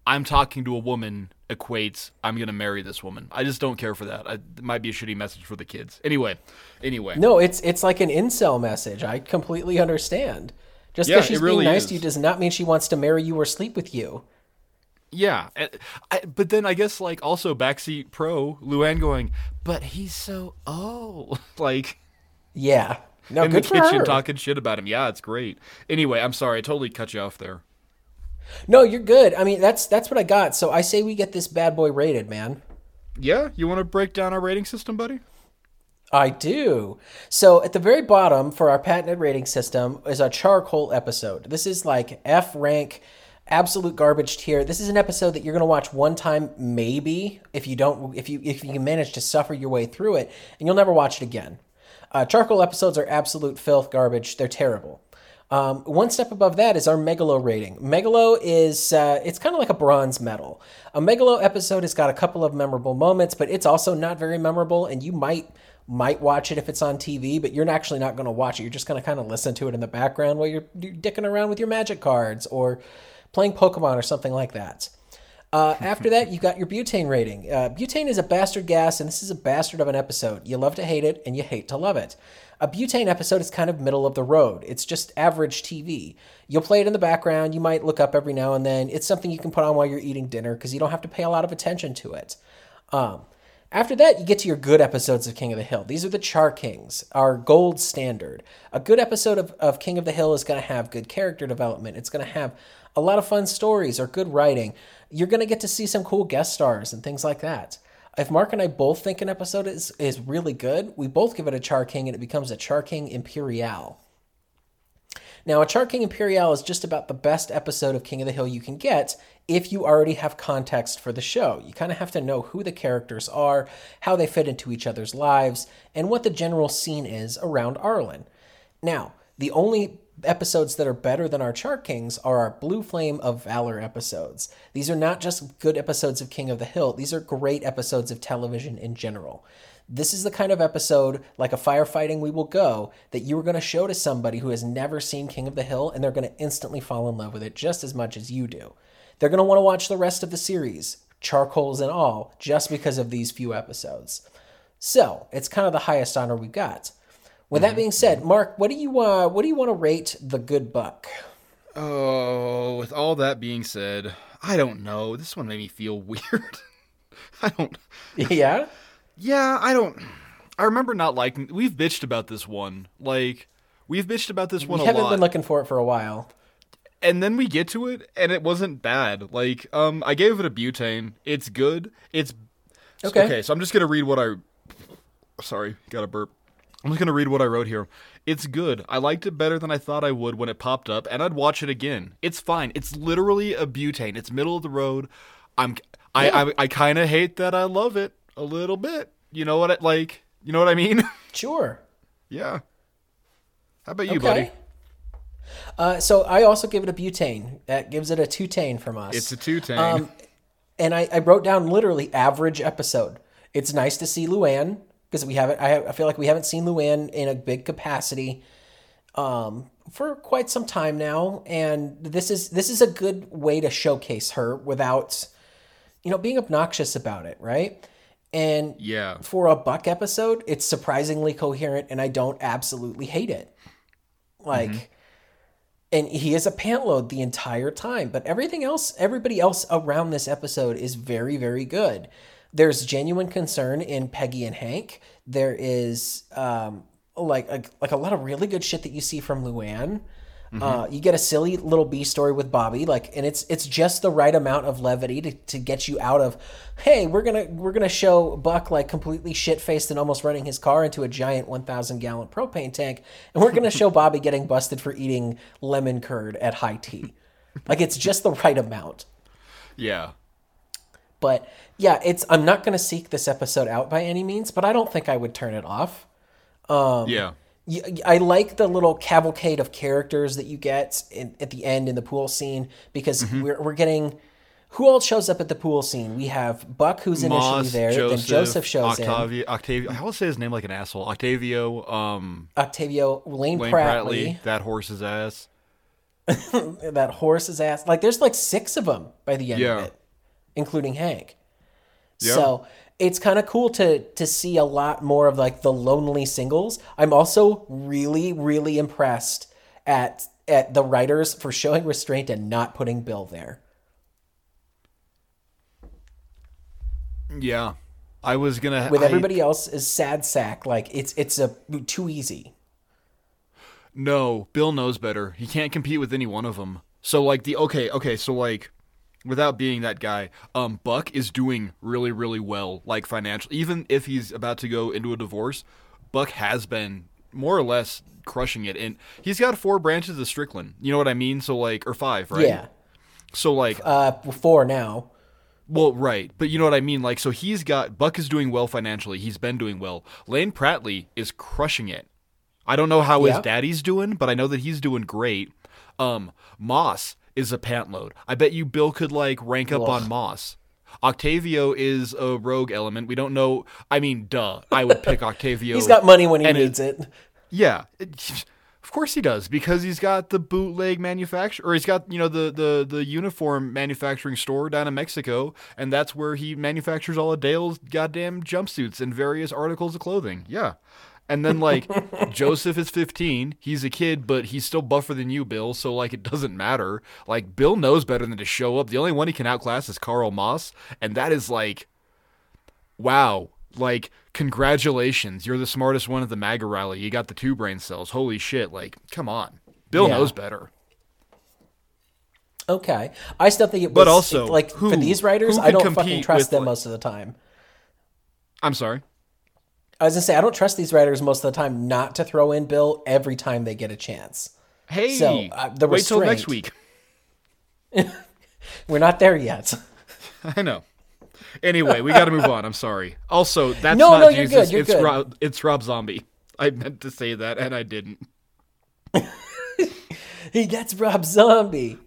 I'm talking to a woman equates I'm gonna marry this woman. I just don't care for that. I, it might be a shitty message for the kids. Anyway, anyway. No, it's it's like an incel message. I completely understand. Just Yeah, because it she's really being nice is. to you does not mean she wants to marry you or sleep with you. Yeah, I, but then I guess like also backseat pro Luann going, but he's so old, like Yeah. No, in the for kitchen her. talking shit about him. Yeah, it's great. Anyway, I'm sorry, I totally cut you off there. No, you're good. I mean, that's that's what I got. So I say we get this bad boy rated, man. Yeah, you want to break down our rating system, buddy? I do. So at the very bottom for our patented rating system is a charcoal episode. This is like F rank, absolute garbage tier. This is an episode that you're gonna watch one time, maybe if you don't, if you if you can manage to suffer your way through it, and you'll never watch it again. Uh, charcoal episodes are absolute filth garbage. They're terrible. Um, one step above that is our Megalo rating. Megalo is uh, it's kind of like a bronze medal. A Megalo episode has got a couple of memorable moments, but it's also not very memorable, and you might might watch it if it's on TV, but you're actually not going to watch it. You're just going to kind of listen to it in the background while you're, you're dicking around with your magic cards or playing Pokemon or something like that. Uh, after that, you got your butane rating. Uh, butane is a bastard gas, and this is a bastard of an episode. You love to hate it, and you hate to love it. A butane episode is kind of middle of the road. It's just average TV. You'll play it in the background. You might look up every now and then. It's something you can put on while you're eating dinner because you don't have to pay a lot of attention to it. Um, after that, you get to your good episodes of King of the Hill. These are the Char Kings, our gold standard. A good episode of, of King of the Hill is going to have good character development. It's going to have a lot of fun stories or good writing. You're going to get to see some cool guest stars and things like that. If Mark and I both think an episode is, is really good, we both give it a Char King and it becomes a Char King Imperial. Now, a Char King Imperial is just about the best episode of King of the Hill you can get if you already have context for the show. You kind of have to know who the characters are, how they fit into each other's lives, and what the general scene is around Arlen. Now, the only episodes that are better than our Char Kings are our Blue Flame of Valor episodes. These are not just good episodes of King of the Hill, these are great episodes of television in general. This is the kind of episode, like a firefighting we will go, that you are going to show to somebody who has never seen King of the Hill and they're going to instantly fall in love with it just as much as you do. They're going to want to watch the rest of the series, charcoals and all, just because of these few episodes. So, it's kind of the highest honor we've got. With that being said, Mark, what do you uh, what do you want to rate the Good Buck? Oh, with all that being said, I don't know. This one made me feel weird. I don't. yeah, Yeah, I don't. I remember not liking. We've bitched about this one. Like, we've bitched about this one we a haven't lot. been looking for it for a while. and then we get to it, and it wasn't bad. Like, um, I gave it a butane. It's good. It's Okay. Okay, so I'm just gonna read what I. Sorry, got a burp. I'm just gonna read what I wrote here. It's good. I liked it better than I thought I would when it popped up, and I'd watch it again. It's fine. It's literally a butane. It's middle of the road. I'm. I. Yeah. I, I kind of hate that I love it a little bit. You know what? I, like. You know what I mean? Sure. yeah. How about you, Okay. buddy? Uh, so I also give it a butane. That gives it a two-tane from us. It's a two-tane. Um, and I, I wrote down literally average episode. It's nice to see Luann because we haven't. I, I feel like we haven't seen Luann in a big capacity um, for quite some time now, and this is this is a good way to showcase her without, you know, being obnoxious about it, right? And Yeah. for a buck episode, it's surprisingly coherent, and I don't absolutely hate it. Like, and he is a pant load the entire time, but everything else, everybody else around this episode is very, very good. There's genuine concern in Peggy and Hank. There is um, like a, like a lot of really good shit that you see from Luann. Uh, you get a silly little B story with Bobby, like, and it's it's just the right amount of levity to, to get you out of, hey, we're gonna we're gonna show Buck like completely shit faced and almost running his car into a giant one thousand gallon propane tank, and we're gonna show Bobby getting busted for eating lemon curd at high tea, like it's just the right amount. Yeah. But yeah, it's I'm not gonna seek this episode out by any means, but I don't think I would turn it off. Um, Yeah. I like the little cavalcade of characters that you get in, at the end in the pool scene because Mm-hmm. we're we're getting who all shows up at the pool scene. We have Buck who's initially Moss, there, Joseph, then Joseph shows in, Octavio, Octavio. I always say his name like an asshole. Octavio, um, Octavio, Lane, Wayne Pratley, Pratley, that horse's ass. that horse's ass. Like there's like six of them by the end Yeah. of it, including Hank. Yeah. So it's kind of cool to to see a lot more of like the lonely singles. I'm also really really impressed at at the writers for showing restraint and not putting Bill there. Yeah, I was gonna. With I- everybody else is sad sack. Like it's it's a too easy. No, Bill knows better. He can't compete with any one of them. So like the okay, okay, so like without being that guy, um Buck is doing really really well like financially. Even if he's about to go into a divorce, Buck has been more or less crushing it and he's got four branches of Strickland. You know what I mean? So like or five, right? Yeah. So like Uh, four now. well, right, but you know what I mean. Like, so he's got Buck is doing well financially. He's been doing well. Lane Pratley is crushing it. I don't know how Yeah. his daddy's doing, but I know that he's doing great. Um, Moss is a pant load. I bet you Bill could like rank up on Moss. Octavio is a rogue element. We don't know. I mean, duh. I would pick Octavio. He's got money when he and it- needs it. yeah, it- of course he does because he's got the bootleg manufacturer, or he's got you know the the the uniform manufacturing store down in Mexico, and that's where he manufactures all of Dale's goddamn jumpsuits and various articles of clothing. Yeah. And then like Joseph is 15, he's a kid, but he's still buffer than you, Bill. So like it doesn't matter. Like Bill knows better than to show up. The only one he can outclass is Carl Moss, and that is like wow, like congratulations, you're the smartest one at the MAGA rally. You got the two brain cells. Holy shit! Like, come on, Bill Yeah. knows better. Okay, I still think it was But also, like who- for these writers, I don't fucking trust them like- most of the time. I'm sorry. I was gonna say I don't trust these writers most of the time not to throw in Bill every time they get a chance. Hey, So, uh, the wait till next week. We're not there yet. I know. Anyway, we got to move on. I'm sorry. Also, that's No, not no, you're Jesus. good, you're it's good. Rob. It's Rob Zombie. I meant to say that, and I didn't. He gets Rob Zombie.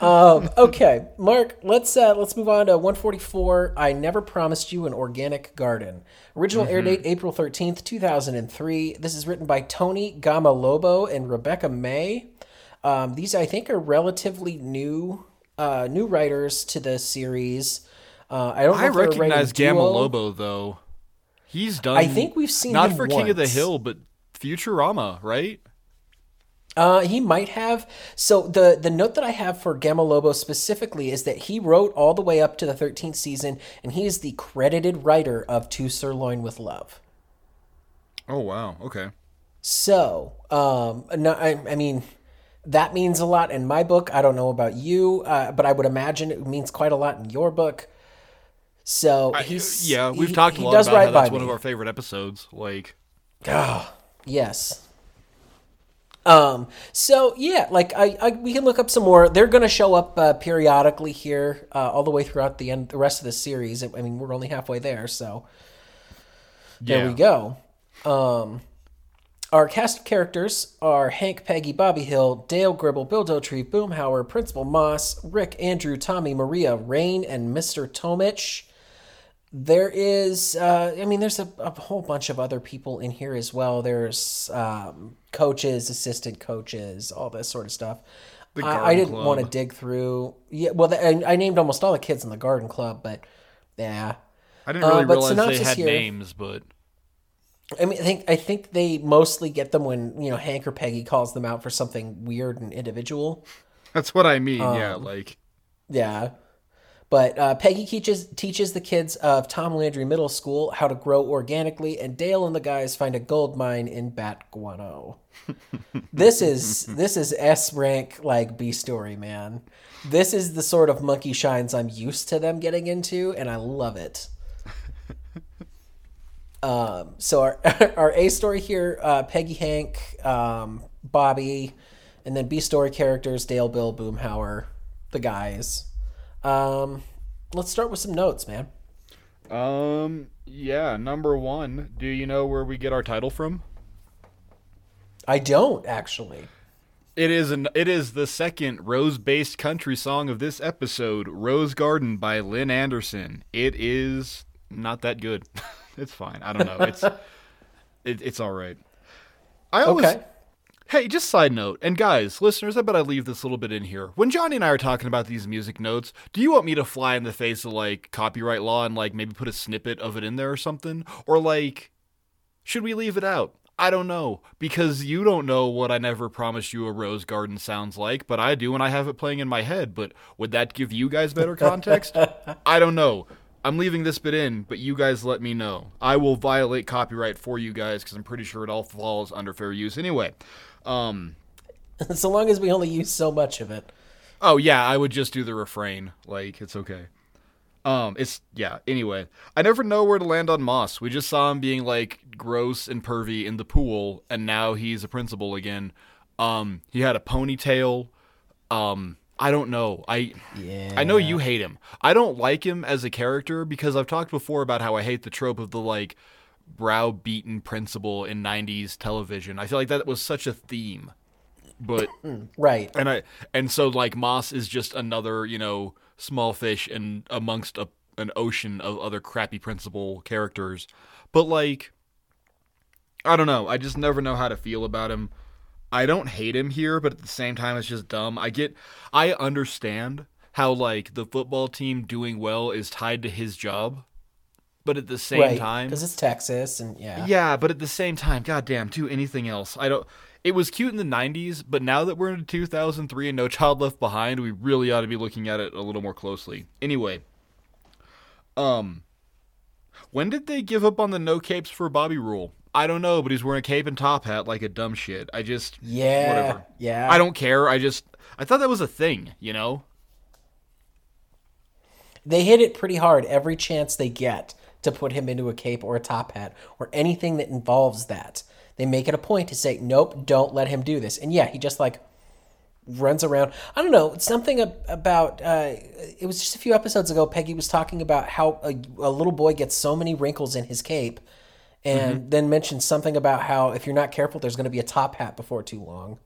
Um, okay, Mark, let's uh, let's move on to 144. I never promised you an organic garden. Original air date April 13th, 2003. This is written by Tony Gama-Lobo and Rebecca May. Um, these I think are relatively new uh, new writers to the series. Uh, I don't. Know I if they're a recognize. Gamma though. He's done. I think we've seen not him for King of the. Hill, but Futurama, right? Uh, he might have. So the the note that I have for Gama-Lobo specifically is that he wrote all the way up to the 13th season, and he is the credited writer of To Sirloin with Love. Oh wow. Okay. So, um, no, I, I mean, that means a lot in my book. I don't know about you, uh, but I would imagine it means quite a lot in your book. So he's yeah, we've he- talked a lot about how that's by one me. of our favorite episodes. Like, oh Yes. Um. So yeah, like I, I, we can look up some more. They're going to show up uh, periodically here, uh, all the way throughout the end, the rest of the series. I mean, we're only halfway there, so there we go. Um, our cast of characters are Hank, Peggy, Bobby Hill, Dale Gribble, Bill Dauterive, Boomhauer, Principal Moss, Rick, Andrew, Tommy, Maria, Rain, and Mr. Tomich. There is, uh, I mean, there's a, a whole bunch of other people in here as well. There's um, coaches, assistant coaches, all this sort of stuff. I, I didn't club. want to dig through. Yeah, well, I, I named almost all the kids in the garden club, but yeah, I didn't really Uh, but realize they had here- names, but I mean, I think I think they mostly get them when you know Hank or Peggy calls them out for something weird and individual. that's what I mean. Um, yeah, like Yeah, but uh, Peggy teaches teaches the kids of Tom Landry Middle School how to grow organically, and Dale and the guys find a gold mine in bat guano. this is this is S rank like B story, man. This is the sort of monkey shines I'm used to them getting into, and I love it. Um, so our our A story here, uh, Peggy, Hank, um, Bobby, and then B story characters Dale, Bill, Boomhauer, the guys. Um, let's start with some notes, man. um, yeah. Number one, do you know where we get our title from? I don't actually. It is an it is the second rose-based country song of this episode, Rose Garden by Lynn Anderson. It is not that good. it's fine. I don't know. It's it, it's all right. I always Okay. Hey, just side note, and guys, listeners, I bet I leave this little bit in here. When Jonny and I are talking about these music notes, do you want me to fly in the face of like copyright law and like maybe put a snippet of it in there or something? Or like, should we leave it out? I don't know, because you don't know what I never promised you a rose garden sounds like, but I do and I have it playing in my head. But would that give you guys better context? I don't know. I'm leaving this bit in, but you guys let me know. I will violate copyright for you guys because I'm pretty sure it all falls under fair use anyway. Um, so long as we only use so much of it. oh yeah, I would just do the refrain. Like it's okay. Um, it's yeah. Anyway, I never know where to land on Moss. We just saw him being like gross and pervy in the pool, and now he's a principal again. Um, he had a ponytail. Um, I don't know. I Yeah. I know you hate him. I don't like him as a character because I've talked before about how I hate the trope of the like browbeaten principal in 90s television. I feel like that was such a theme. But Right. and I and so like Moss is just another, you know, small fish and amongst a, an ocean of other crappy principal characters. But like I don't know. I just never know how to feel about him. I don't hate him here, but at the same time it's just dumb. I get I understand how like the football team doing well is tied to his job. But at the same right. time Because it's Texas and yeah. yeah, but at the same time, goddamn, do anything else. I don't. It was cute in the '90s, but now that we're in 2003 and No Child Left Behind, we really ought to be looking at it a little more closely. Anyway, um, when did they give up on the no capes for Bobby rule? I don't know, but he's wearing a cape and top hat like a dumb shit. I just Yeah. whatever. Yeah. I don't care. I just I thought that was a thing, you know. They hit it pretty hard every chance they get to put him into a cape or a top hat or anything that involves that. They make it a point to say, nope, don't let him do this. And yeah, he just like runs around. I don't know, something about, uh, it was just a few episodes ago, Peggy was talking about how a, a little boy gets so many wrinkles in his cape and then mentioned something about how if you're not careful, there's going to be a top hat before too long.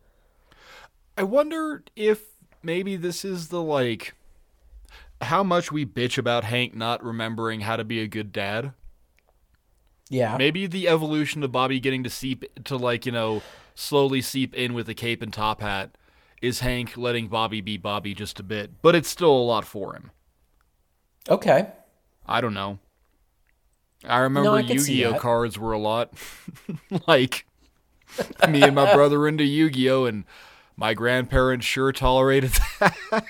I wonder if maybe this is the like how much we bitch about Hank not remembering how to be a good dad. Yeah. Maybe the evolution of Bobby getting to seep to like, you know, slowly seep in with a cape and top hat is Hank letting Bobby be Bobby just a bit, but it's still a lot for him. Okay. I don't know. I remember I Yu-Gi-Oh cards were a lot like me and my brother into Yu-Gi-Oh and my grandparents sure tolerated that.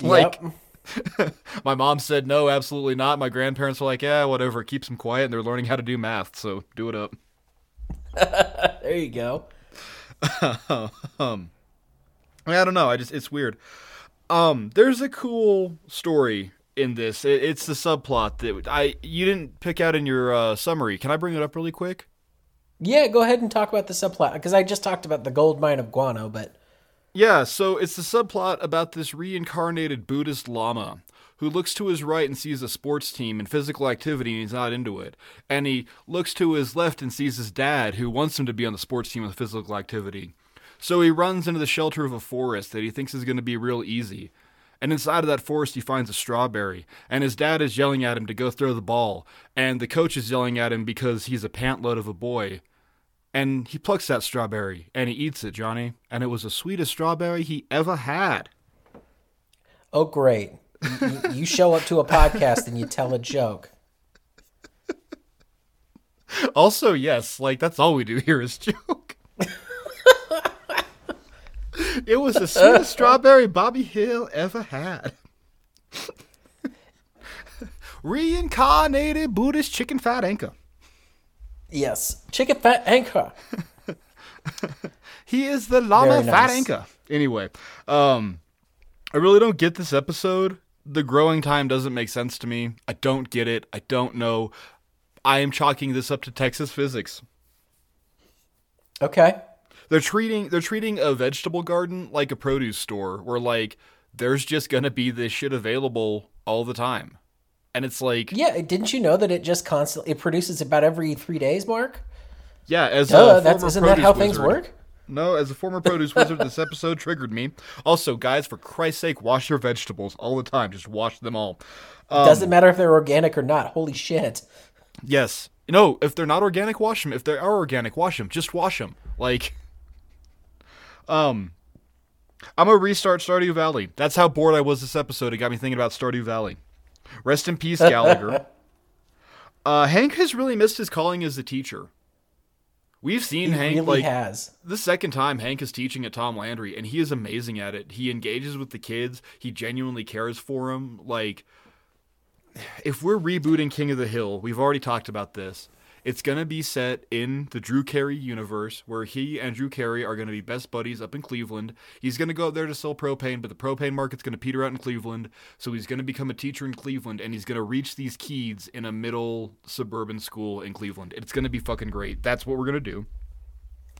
like Yep. my mom said no, absolutely not. My grandparents were like, yeah, whatever, keeps them quiet and they're learning how to do math, so do it up. There you go. um I don't know, I just it's weird. Um there's a cool story in this. It, it's the subplot that I you didn't pick out in your uh, summary. Can I bring it up really quick? Yeah, go ahead and talk about the subplot because I just talked about the gold mine of guano, but Yeah, so it's the subplot about this reincarnated Buddhist Lama who looks to his right and sees a sports team and physical activity and he's not into it. And he looks to his left and sees his dad who wants him to be on the sports team with physical activity. So he runs into the shelter of a forest that he thinks is going to be real easy. And inside of that forest, he finds a strawberry. And his dad is yelling at him to go throw the ball. And the coach is yelling at him because he's a pantload of a boy. And he plucks that strawberry and he eats it, Jonny. And it was the sweetest strawberry he ever had. oh great. You, you- show up to a podcast and you tell a joke. Also, yes, like that's all we do here is joke. it was the sweetest strawberry Bobby Hill ever had. Reincarnated Buddhist chicken fat anchor. Yes. Chicken fat anchor. He is the lama Very fat nice. anchor. Anyway, um, I really don't get this episode. The growing time doesn't make sense to me. I don't get it. I don't know. I am chalking this up to Texas physics. Okay. They're treating they're treating a vegetable garden like a produce store where like there's just gonna be this shit available all the time. And it's like Yeah, didn't you know that it just constantly it produces about every three days, Mark? Yeah, as Duh, a that's former isn't that produce how things work? No, as a former produce wizard, this episode triggered me. Also, guys, for Christ's sake, wash your vegetables all the time. Just wash them all. Um, Doesn't matter if they're organic or not. Holy shit. Yes. No, if they're not organic, wash them. If they are organic, wash them. Just wash them. Like, um, I'm gonna restart Stardew Valley. That's how bored I was this episode. It got me thinking about Stardew Valley. Rest in peace, Gallagher. uh, Hank has really missed his calling as a teacher. We've seen He Hank really like has. the second time Hank is teaching at Tom Landry, and he is amazing at it. He engages with the kids. He genuinely cares for them. Like, if we're rebooting King of the Hill, we've already talked about this. It's gonna be set in the Drew Carey universe, where he and Drew Carey are gonna be best buddies up in Cleveland. He's gonna go up there to sell propane, but the propane market's gonna peter out in Cleveland, so he's gonna become a teacher in Cleveland, and he's gonna reach these kids in a middle suburban school in Cleveland. It's gonna be fucking great. That's what we're gonna do.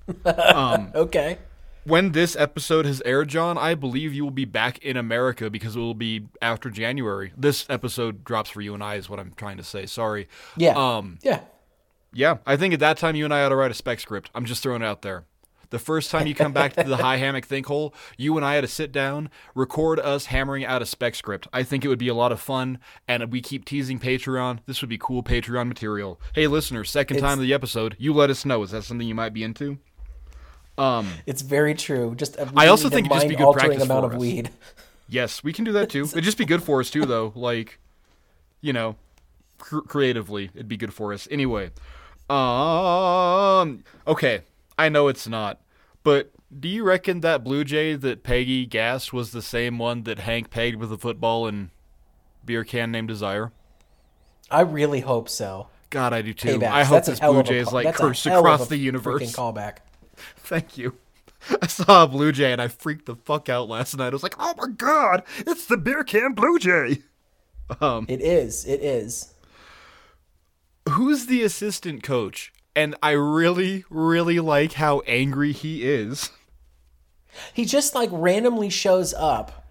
Okay. when this episode has aired, John, I believe you will be back in America because it will be after January. This episode drops for you and I, is what I'm trying to say. Sorry. Yeah. Um. yeah. Yeah. I think at that time you and I ought to write a spec script. I'm just throwing it out there. The first time you come back to the high hammock think hole, you and I had to sit down, record us hammering out a spec script. I think it would be a lot of fun, and we keep teasing Patreon. This would be cool Patreon material. Hey, listeners, second time of the episode, you let us know. Is that something you might be into? Um, it's very true. Just a I also think it'd just be good practice amount for of us. weed. Yes, we can do that too. It'd just be good for us too, though. Like, you know, cr- creatively, it'd be good for us. Anyway, um, okay, I know it's not, but do you reckon that Blue Jay that Peggy gassed was the same one that Hank pegged with a football and beer can named Desire? I really hope so. God, I do too. Paybacks. I hope That's this Blue Jay is like cursed across the universe. callback. Thank you. I saw a Blue Jay and I freaked the fuck out last night. I was like, oh my god, it's the beer can Blue Jay. Um, it is. It is. Who's the assistant coach? And I really, really like how angry he is. He just like randomly shows up.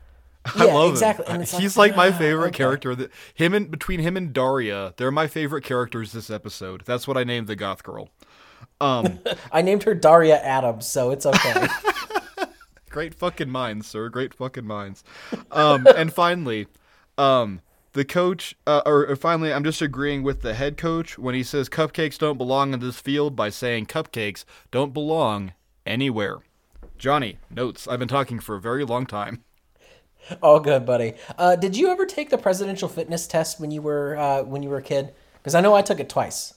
I Yeah, love exactly. him. And He's like my ah, favorite okay. character. That him and between him and Daria, they're my favorite characters this episode. That's what I named the goth girl. Um, I named her Daria Adams, so it's okay. Great fucking minds, sir. Great fucking minds. Um, and finally, um, the coach, uh, or, or finally, I'm just agreeing with the head coach when he says cupcakes don't belong in this field by saying cupcakes don't belong anywhere. Jonny, notes. I've been talking for a very long time. All good, buddy. Uh, did you ever take the presidential fitness test when you were uh, when you were a kid? Because I know I took it twice.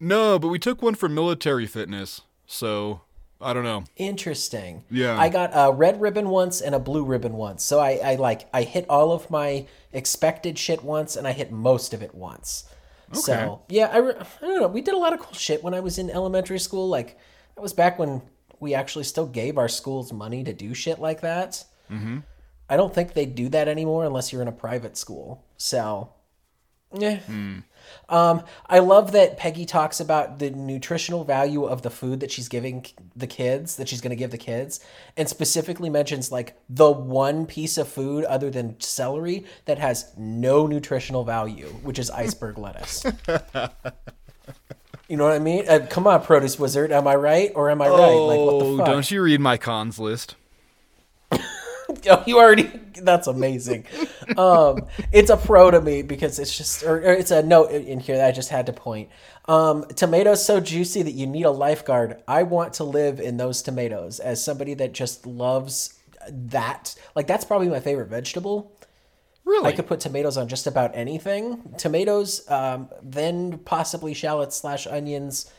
No, but we took one for military fitness, so I don't know. Interesting. Yeah. I got a red ribbon once and a blue ribbon once. So I, I like I hit all of my expected shit once and I hit most of it once. Okay. So yeah, I, re- I don't know. We did a lot of cool shit when I was in elementary school. Like that was back when we actually still gave our schools money to do shit like that. Mm-hmm. I don't think they do that anymore unless you're in a private school. So yeah. Um, I love that Peggy talks about the nutritional value of the food that she's giving the kids, that she's going to give the kids, and specifically mentions like the one piece of food other than celery that has no nutritional value, which is iceberg lettuce. You know what I mean? Uh, come on, produce wizard. Am I right or am I right? Like what the Oh, fuck? don't you read my cons list? Oh, you already. That's amazing. um, it's a pro to me because it's just, or, or it's a note in here that I just had to point. Um, tomatoes so juicy that you need a lifeguard. I want to live in those tomatoes as somebody that just loves that. Like that's probably my favorite vegetable. Really? I could put tomatoes on just about anything. Tomatoes, um, then possibly shallots slash onions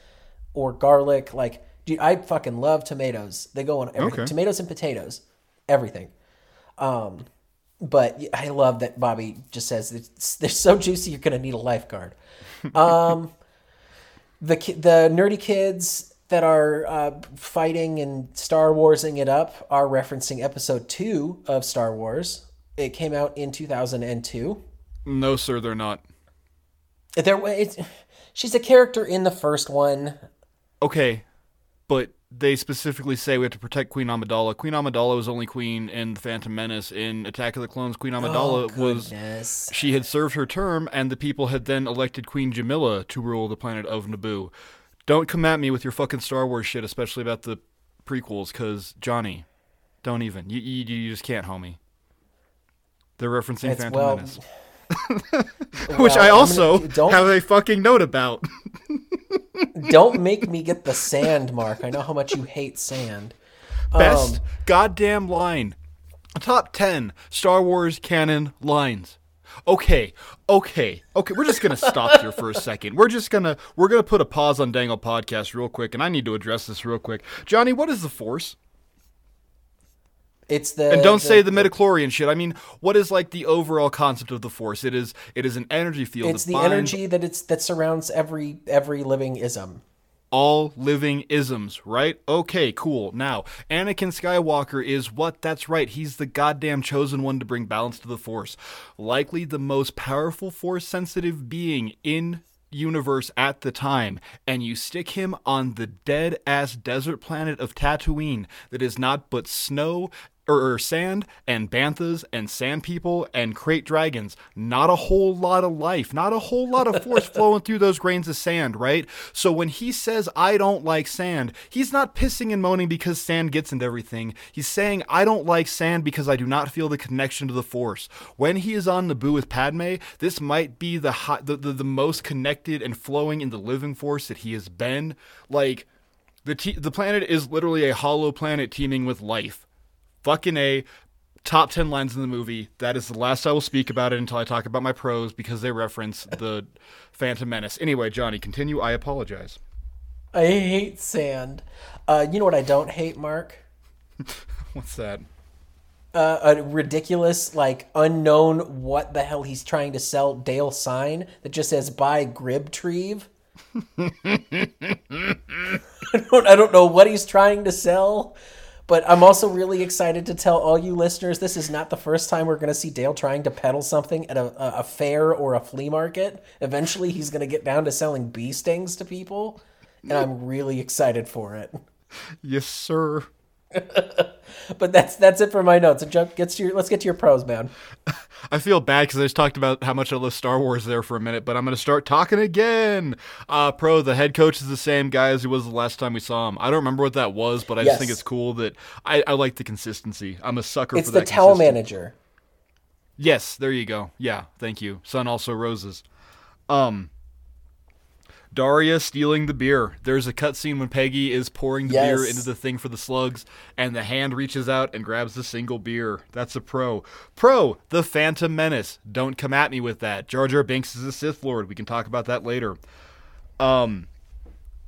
or garlic. Like, dude, I fucking love tomatoes. They go on everything. Okay. Tomatoes and potatoes, everything. Um, but I love that Bobby just says it's, they're so juicy you're gonna need a lifeguard. Um, the the nerdy kids that are uh, fighting and Star Warsing it up are referencing Episode Two of Star Wars. It came out in 2002. no, sir, they're not. There, it's, she's a character in the first one. Okay, but they specifically say we have to protect Queen Amidala. Queen Amidala was only queen in The Phantom Menace. In Attack of the Clones, Queen Amidala oh, was she had served her term, and the people had then elected Queen Jamillia to rule the planet of Naboo. Don't come at me with your fucking Star Wars shit, especially about the prequels, because Jonny, don't even. You, you you just can't, homie. They're referencing It's- Phantom well, Menace, which well, I I'm also gonna- don't- have a fucking note about. Don't make me get the sand mark. I know how much you hate sand. Best Um, goddamn line. Top 10 Star Wars canon lines. Okay, okay, okay. We're just gonna stop here for a second. We're just gonna we're gonna put a pause on Dangle Podcast real quick, and I need to address this real quick. Jonny, what is the Force? It's the And don't say the midichlorian shit. I mean, what is like the overall concept of the Force? It is it is an energy field. It's the binds energy that it's that surrounds every every living ism. all living isms, right? Okay, cool. Now, Anakin Skywalker is what? That's right. He's the goddamn chosen one to bring balance to the Force. Likely the most powerful Force sensitive being in universe at the time, and you stick him on the dead ass desert planet of Tatooine that is not but snow or, or sand and banthas and sand people and krayt dragons. Not a whole lot of life, not a whole lot of force flowing through those grains of sand, right? So when he says, I don't like sand, he's not pissing and moaning because sand gets into everything. He's saying, I don't like sand because I do not feel the connection to the force. When he is on Naboo with Padme, this might be the, hi- the, the, the most connected and flowing in the living force that he has been. Like, the, te- the planet is literally a hollow planet teeming with life. Fucking A. Top 10 lines in the movie. That is the last I will speak about it until I talk about my pros because they reference the Phantom Menace. Anyway, Jonny, continue. I apologize. I hate sand. Uh, you know what I don't hate, Mark? What's that? Uh, a ridiculous, like unknown what the hell he's trying to sell Dale sign that just says "Buy Gribtreve." I don't, I don't know what he's trying to sell, but I'm also really excited to tell all you listeners this is not the first time we're going to see Dale trying to peddle something at a, a, fair or a flea market. Eventually, he's going to get down to selling bee stings to people, and mm. I'm really excited for it. Yes, sir. But that's that's it for my notes. And jump, gets to your, let's get to your pros, man. I feel bad because I just talked about how much I love Star Wars there for a minute, but I'm going to start talking again. Uh, pro, the head coach is the same guy as he was the last time we saw him. I don't remember what that was, but I just think it's cool that I, I like the consistency. I'm a sucker It's for the that. towel consistent- manager. Yes, there you go. Yeah, thank you. Sun also roses. Um Daria stealing the beer. There's a cutscene when Peggy is pouring the beer into the thing for the slugs, and the hand reaches out and grabs the single beer. That's a pro. Pro, the Phantom Menace. Don't come at me with that. Jar Jar Binks is a Sith Lord. We can talk about that later. Um,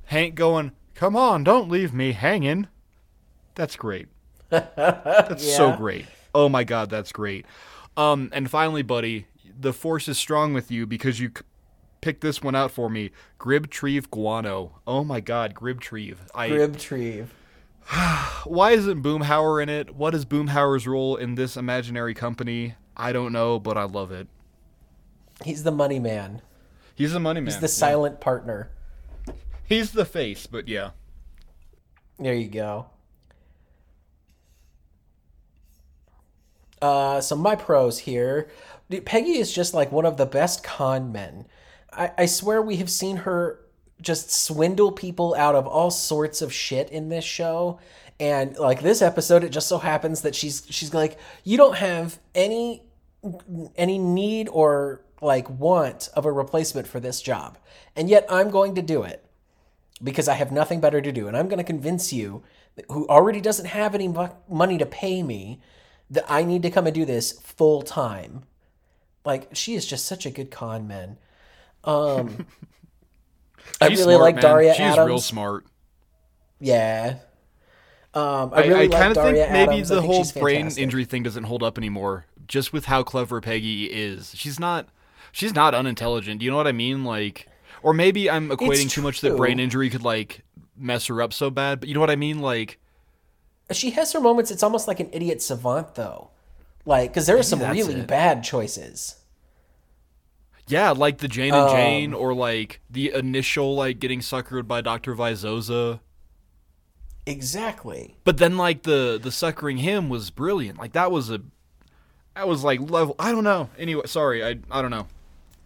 Hank going, come on, don't leave me hanging. That's great. That's so great. Oh my god, that's great. Um, and finally, buddy, the force is strong with you because you picked this one out for me. Gribtreve Guano. Oh my god, Gribtreve. I Gribtreve. why isn't Boomhauer in it? What is Boomhauer's role in this imaginary company? I don't know, but I love it. He's the money man. He's the money man. He's the silent partner. He's the face, but yeah. There you go. Uh, so my pros here. Peggy is just like one of the best con men. I, I swear we have seen her just swindle people out of all sorts of shit in this show. And like this episode, it just so happens that she's she's like, you don't have any any need or like want of a replacement for this job. And yet I'm going to do it because I have nothing better to do. And I'm going to convince you, who already doesn't have any money to pay me, that I need to come and do this full time. Like, she is just such a good con man. Um, I really smart, like man. Daria She's Adams. real smart. Yeah. Um, I I, really I like kind of Daria think maybe Adams. I the think whole brain injury thing doesn't hold up anymore. Just with how clever Peggy is, she's not. She's not unintelligent. You know what I mean? Like, or maybe I'm equating too much that brain injury could like mess her up so bad. But you know what I mean? Like, She has her moments. It's almost like an idiot savant, though. Like, because there are some really it. bad choices. Yeah, like the Jane and Um, Jane, or like the initial like getting suckered by Doctor Vizosa. Exactly. But then like the the suckering him was brilliant. Like that was a that was like level. I don't know. Anyway, sorry. I I don't know.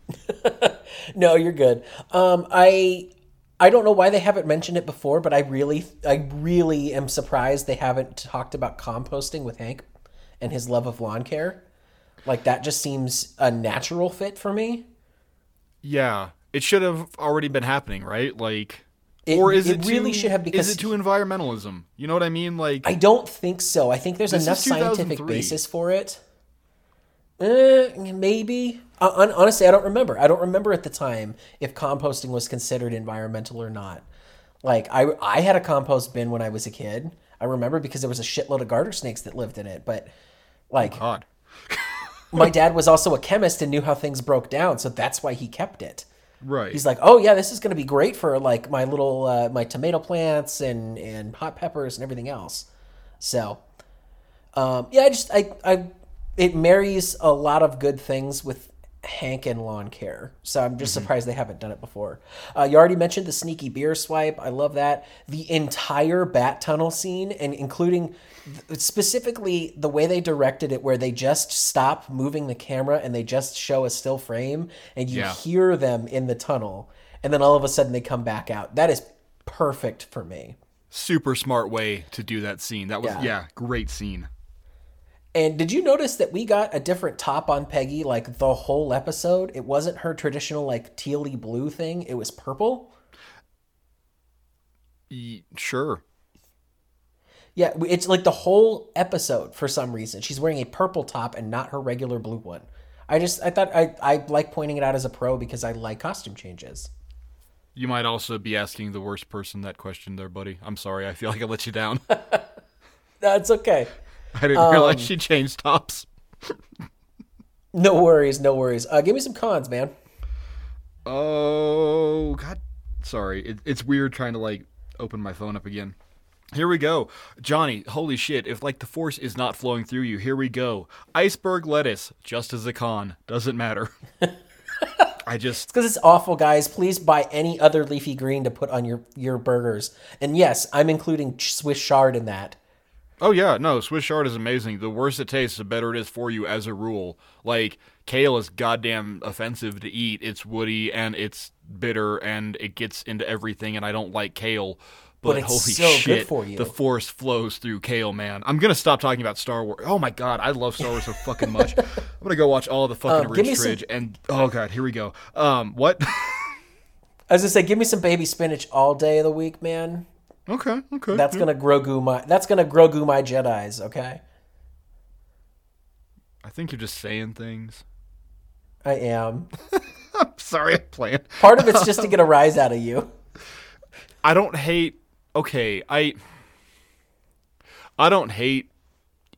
No, you're good. Um, I I don't know why they haven't mentioned it before, but I really, I really am surprised they haven't talked about composting with Hank and his love of lawn care. Like that just seems a natural fit for me. Yeah, it should have already been happening, right? Like, It- or is it it, really too- should have because is it to environmentalism? You know what I mean? Like, I don't think so. I think there's enough scientific basis for it. Eh, maybe. Uh, honestly, I don't remember. I don't remember at the time if composting was considered environmental or not. Like I, I had a compost bin when I was a kid. I remember because there was a shitload of garter snakes that lived in it. But like, God, my dad was also a chemist and knew how things broke down, so that's why he kept it. right? He's like, oh yeah, this is going to be great for like my little uh, my tomato plants and and hot peppers and everything else. So, um, yeah, I just I I it marries a lot of good things with Hank and lawn care. So I'm just surprised they haven't done it before. Uh, you already mentioned the sneaky beer swipe. I love that. The entire bat tunnel scene and including th- specifically the way they directed it where they just stop moving the camera and they just show a still frame and you Yeah. hear them in the tunnel and then all of a sudden they come back out. That is perfect for me. Super smart way to do that scene. That was Yeah. yeah, great scene. And did you notice that we got a different top on Peggy like the whole episode? It wasn't her traditional like tealy blue thing, it was purple. Sure. Yeah, it's like the whole episode for some reason. She's wearing a purple top and not her regular blue one. I just I thought I I like pointing it out as a pro because I like costume changes. You might also be asking the worst person that question there, buddy. I'm sorry. I feel like I let you down. That's okay. I didn't Um, realize she changed tops. No worries, no worries. Uh, give me some cons, man. Oh God, sorry. It, it's weird trying to like open my phone up again. Here we go, Jonny. Holy shit! If like the force is not flowing through you, here we go. Iceberg lettuce, just as a con, doesn't matter. I just Because it's awful, guys. Please buy any other leafy green to put on your your burgers. And yes, I'm including Swiss chard in that. Oh yeah, no, Swiss chard is amazing. The worse it tastes, the better it is for you as a rule. Like kale is goddamn offensive to eat. It's woody and it's bitter and it gets into everything and I don't like kale. But, But it's holy so good shit, for you. the force flows through kale, man. I'm gonna stop talking about Star Wars. Oh my god, I love Star Wars so fucking much. I'm gonna go watch all the fucking me Ridge some- and oh god, here we go. Um, what? I was gonna say, give me some baby spinach all day of the week, man. Okay, okay. That's gonna Grogu my that's gonna Grogu my Jedi's, okay? I think you're just saying things. I am. Sorry, I'm playing. Part of it's just to get a rise out of you. I don't hate. Okay, I. I don't hate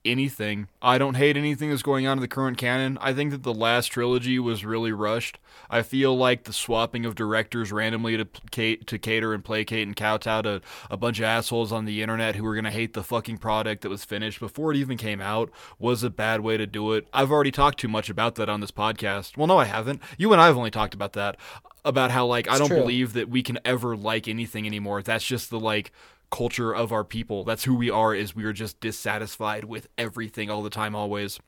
anything. I don't hate anything that's going on in the current canon. I think that the last trilogy was really rushed. I feel like the swapping of directors randomly to to cater and placate and kowtow to a bunch of assholes on the internet who were gonna hate the fucking product that was finished before it even came out was a bad way to do it. I've already talked too much about that on this podcast. Well, no, I haven't. You and I have only talked about that. About how like I don't true. believe that we can ever like anything anymore. That's just the like culture of our people. That's who we are. Is we are just dissatisfied with everything all the time, always.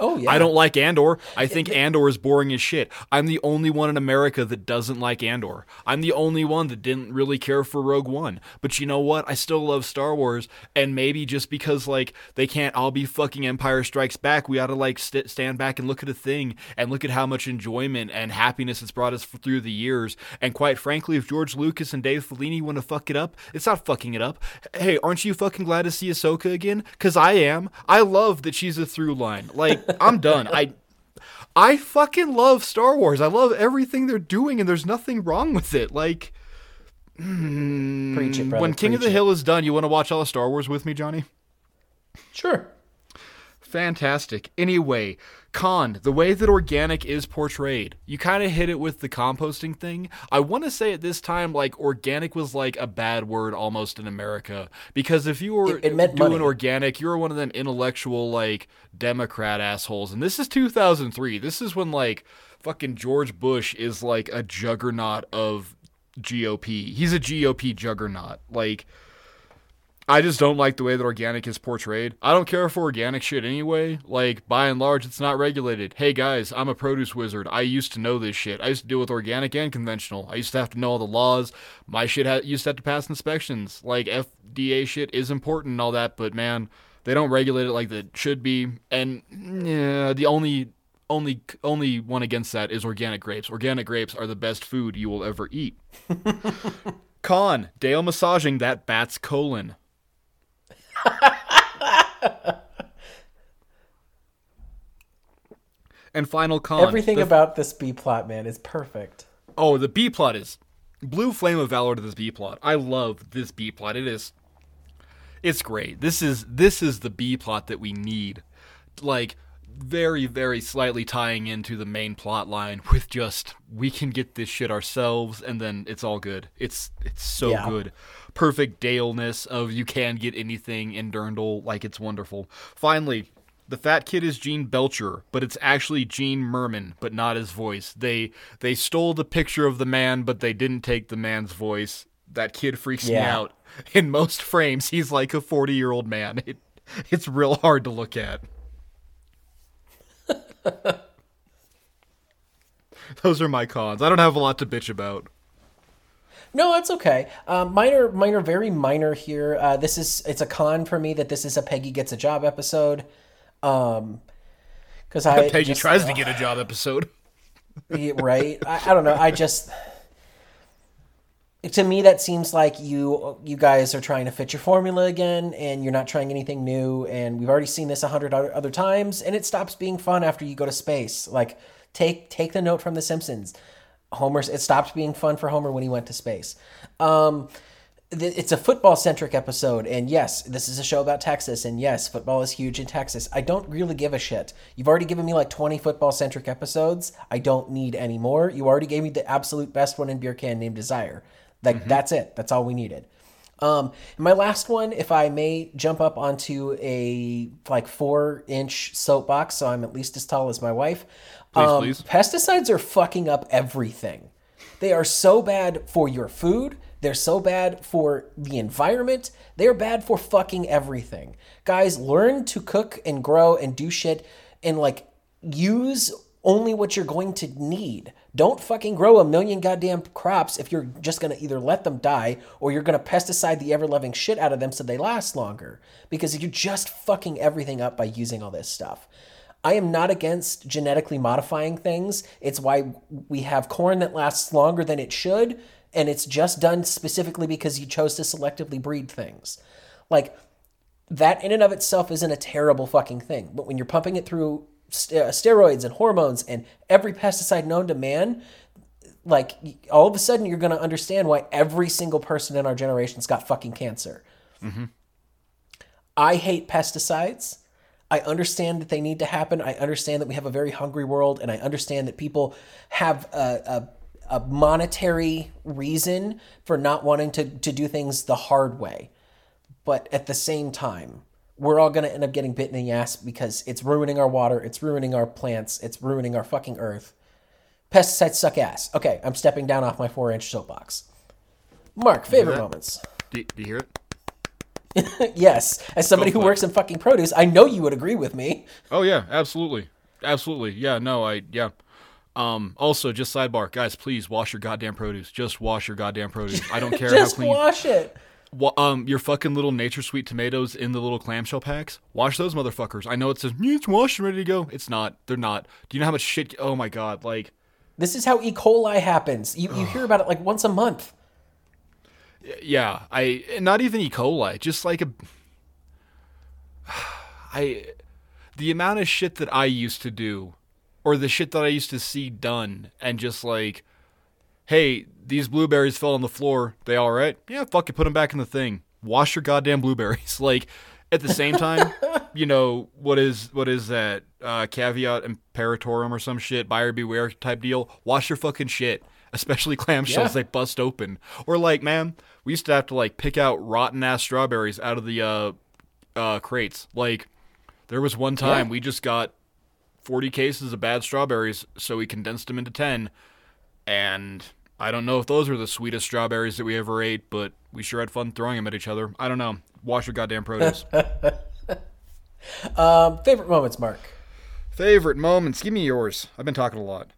Oh yeah. I don't like Andor. I think Andor is boring as shit. I'm the only one in America that doesn't like Andor. I'm the only one that didn't really care for Rogue One. But you know what? I still love Star Wars. And maybe just because like they can't all be fucking Empire Strikes Back, we ought to like st- stand back and look at a thing and look at how much enjoyment and happiness it's brought us f- through the years. And quite frankly, if George Lucas and Dave Filoni want to fuck it up, it's not fucking it up. Hey, aren't you fucking glad to see Ahsoka again? Cause I am. I love that she's a through line. Like I'm done. I I fucking love Star Wars. I love everything they're doing, and there's nothing wrong with it. Like preach it, mm, when King of the it. Hill is done, you want to watch all the Star Wars with me, Jonny? Sure. Fantastic. Anyway, con, the way that organic is portrayed. You kind of hit it with the composting thing. I want to say at this time, like, organic was like a bad word almost in America. Because if you were It- it doing money. organic, you were one of them intellectual, like, Democrat assholes. And this is 2003. This is when, like, fucking George Bush is like a juggernaut of GOP. He's a GOP juggernaut. Like, I just don't like the way that organic is portrayed. I don't care for organic shit anyway. Like, by and large, it's not regulated. Hey guys, I'm a produce wizard. I used to know this shit. I used to deal with organic and conventional. I used to have to know all the laws. My shit ha- used to have to pass inspections. Like, FDA shit is important and all that, but man, they don't regulate it like it should be. And yeah, the only only only one against that is organic grapes. Organic grapes are the best food you will ever eat. Con, Dale massaging that bat's colon. and final con. Everything the- about this B plot, man, is perfect. Oh, the B plot is blue flame of valor to this B plot. I love this B plot. It is it's great. This is this is the B plot that we need. Like very very slightly tying into the main plot line with just we can get this shit ourselves and then it's all good. It's it's so Yeah. good. Perfect Dale-ness of you can get anything in Durndal like it's wonderful. Finally, the fat kid is Gene Belcher, but it's actually Gene Mirman, but not his voice. They they stole the picture of the man, but they didn't take the man's voice. That kid freaks me out. In most frames, he's like a 40 year old man. It, it's real hard to look at. Those are my cons. I don't have a lot to bitch about. No, it's okay. Um, minor, minor, very minor here. Uh, this is it's a con for me that this is a Peggy gets a job episode. Um, because I Peggy just- tries to get a job episode. Right I, I don't know i just to me that seems like you you guys are trying to fit your formula again and you're not trying anything new and we've already seen this a hundred other times and it stops being fun after you go to space. Like take take the note from the simpsons. Homer's it stopped being fun for homer when he went to space. Um it's a football centric episode and yes this is a show about texas and yes football is huge in texas. I don't really give a shit. You've already given me like 20 football centric episodes. I don't need any more. You already gave me the absolute best one in beer can named desire like that's it that's all we needed um, my last one, if I may jump up onto a like four inch soapbox, so I'm at least as tall as my wife. Please, um, please. Pesticides are fucking up everything. They are so bad for your food. They're so bad for the environment. They're bad for fucking everything. Guys, learn to cook and grow and do shit and like use only what you're going to need. Don't fucking grow a million goddamn crops if you're just going to either let them die or you're going to pesticide the ever loving shit out of them so they last longer. Because you're just fucking everything up by using all this stuff. I am not against genetically modifying things. It's why we have corn that lasts longer than it should, and it's just done specifically because you chose to selectively breed things. Like, that in and of itself isn't a terrible fucking thing. But when you're pumping it through st- uh, steroids and hormones and every pesticide known to man, like all of a sudden you're going to understand why every single person in our generation's got fucking cancer. I hate pesticides. I understand that they need to happen. I understand that we have a very hungry world, and I understand that people have a, a, a monetary reason for not wanting to, to do things the hard way. But at the same time, we're all going to end up getting bitten in the ass because it's ruining our water, it's ruining our plants, it's ruining our fucking earth. Pesticides suck ass. Okay, I'm stepping down off my four inch soapbox. Mark, favorite that? moments. Do, do you hear it? yes, as somebody who works in fucking produce, I know you would agree with me. Oh yeah, absolutely, absolutely. Yeah, no, I yeah. Um, also, just sidebar, guys, please wash your goddamn produce. Just wash your goddamn produce. I don't care how clean. Just wash it. Wa- um, your fucking little nature sweet tomatoes in the little clamshell packs. Wash those motherfuckers. I know it says "Yeah, it's washed and ready to go. It's not. They're not. Do you know how much shit? Oh my god, like This is how E. coli happens. You, you hear about it like once a month. yeah. I not even E. coli. Just like a. I, the amount of shit that I used to do, or the shit that I used to see done, and just like, hey, these blueberries fell on the floor. They all right? Yeah, fuck it. Put them back in the thing. Wash your goddamn blueberries. Like, at the same time, you know what is what is that uh, caveat imperatorum or some shit? Buyer beware type deal. Wash your fucking shit. Especially clamshells, Yeah. they bust open. Or like, man, we used to have to like pick out rotten ass strawberries out of the uh, uh, crates. Like, there was one time Yeah. we just got 40 cases of bad strawberries, so we condensed them into 10. And I don't know if those were the sweetest strawberries that we ever ate, but we sure had fun throwing them at each other. I don't know. Wash your goddamn produce. Um, favorite moments, Mark. Favorite moments? Give me yours. I've been talking a lot.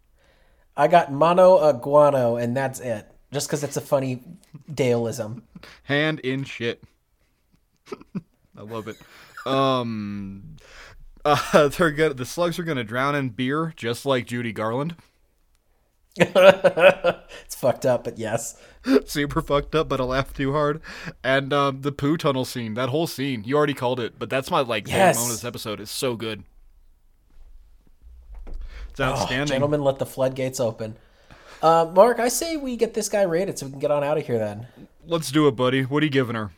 I got mono a guano, and that's it. Just because it's a funny Daleism. Hand in shit. I love it. Um, uh, they're gonna, the slugs are gonna drown in beer, just like Judy Garland. it's fucked up, but yes. Super fucked up, but I laughed too hard. And um, the poo tunnel scene, that whole scene, you already called it, but that's my like Yes. moment of this episode. It's so good. It's Oh, outstanding. gentlemen, let the floodgates open. Uh, Mark, I say we get this guy rated so we can get on out of here then. Let's do it, buddy. What are you giving her?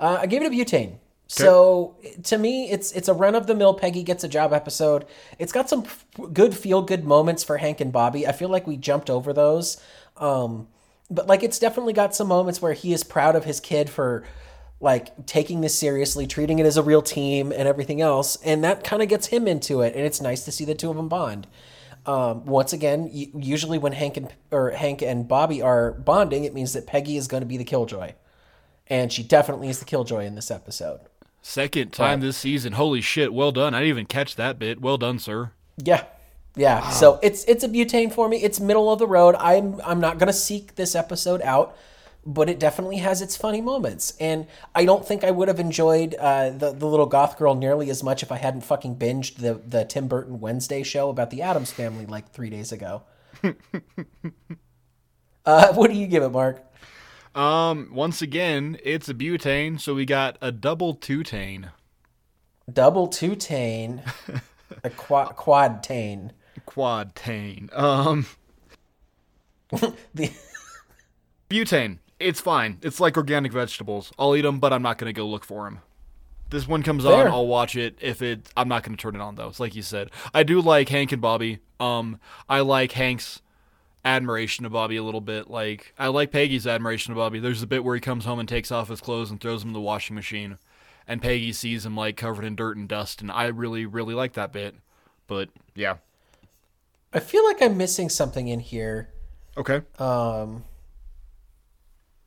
Uh, I gave it a butane. So to me, it's it's a run of the mill Peggy gets a job episode. It's got some good feel good moments for Hank and Bobby. I feel like we jumped over those, um, but like it's definitely got some moments where he is proud of his kid for like taking this seriously, treating it as a real team, and everything else. And that kind of gets him into it. And it's nice to see the two of them bond. Um, once again, usually when Hank and or Hank and Bobby are bonding, it means that Peggy is going to be the killjoy, and she definitely is the killjoy in this episode. Second time Right. this season. Holy shit. Well done. I didn't even catch that bit. Well done, sir. Yeah. Yeah. So it's it's a butane for me. It's middle of the road. I'm I'm not gonna seek this episode out, but it definitely has its funny moments. And I don't think I would have enjoyed uh, the the little goth girl nearly as much if I hadn't fucking binged the the Tim Burton Wednesday show about the Addams family like three days ago. uh, what do you give it, Mark? Um, once again, it's a butane, so we got a double two-tane. Double two-tane, a quad quad-tane. Quad-tane. Um, The butane. It's fine. It's like organic vegetables. I'll eat them, but I'm not going to go look for them. This one comes Fair. on, I'll watch it. If it, I'm not going to turn it on though. It's like you said. I do like Hank and Bobby. Um, I like Hank's admiration of Bobby a little bit. Like I like Peggy's admiration of Bobby. There's a bit where he comes home and takes off his clothes and throws them in the washing machine, and Peggy sees him like covered in dirt and dust, and I really, really like that bit. But yeah, I feel like I'm missing something in here. okay. Um,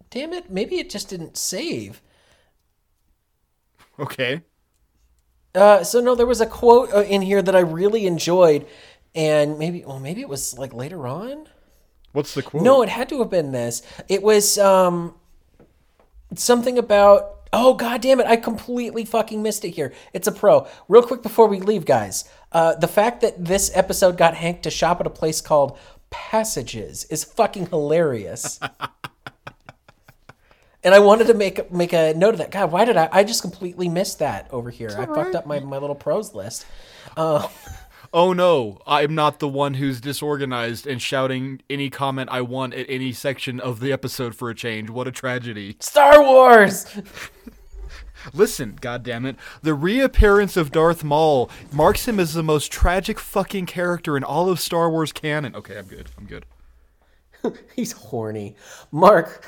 damn it, maybe it just didn't save. Okay. Uh, so no, there was a quote uh, in here that I really enjoyed, and maybe, well, maybe it was like later on. What's the quote? No, it had to have been this. It was um, something about. Oh god damn it! I completely fucking missed it here. It's a pro. Real quick before we leave, guys. Uh, the fact that this episode got Hank to shop at a place called Passages is fucking hilarious. and I wanted to make make a note of that. God, why did I? I just completely missed that over here. I fucked up my, my little pros list. Oh no, I'm not the one who's disorganized and shouting any comment I want at any section of the episode for a change. What a tragedy. Star Wars. Listen, goddammit, the reappearance of Darth Maul marks him as the most tragic fucking character in all of Star Wars canon. Okay, I'm good. I'm good. He's horny. Mark,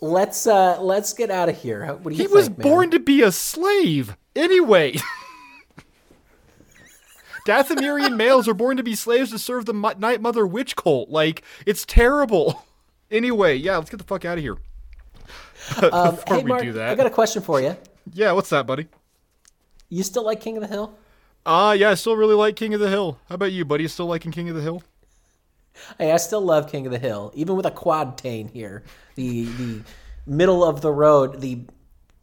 let's uh let's get out of here. What do you He think, was man? born to be a slave. Anyway. Dathomirian males are born to be slaves to serve the Night Mother witch cult. Like, it's terrible. Anyway, yeah, let's get the fuck out of here. Um, Before hey, we Mark, do that. I got a question for you. Yeah, what's that, buddy? You still like King of the Hill? Uh, yeah, I still really like King of the Hill. How about you, buddy? You still liking King of the Hill? Hey, I still love King of the Hill, even with a quad tane here. The the middle of the road, the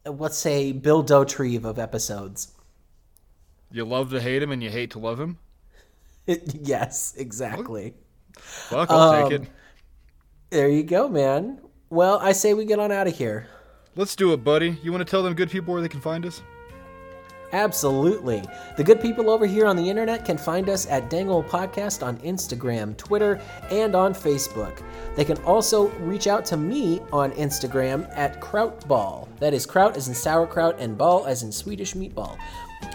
let's say Bill Dauterive of episodes. You love to hate him and you hate to love him? yes, exactly. Fuck, I'll take Um, it. There you go, man. Well, I say we get on out of here. Let's do it, buddy. You want to tell them good people where they can find us? Absolutely. The good people over here on the internet can find us at Dangle Podcast on Instagram, Twitter, and on Facebook. They can also reach out to me on Instagram at Krautball. That is kraut as in sauerkraut and ball as in Swedish meatball.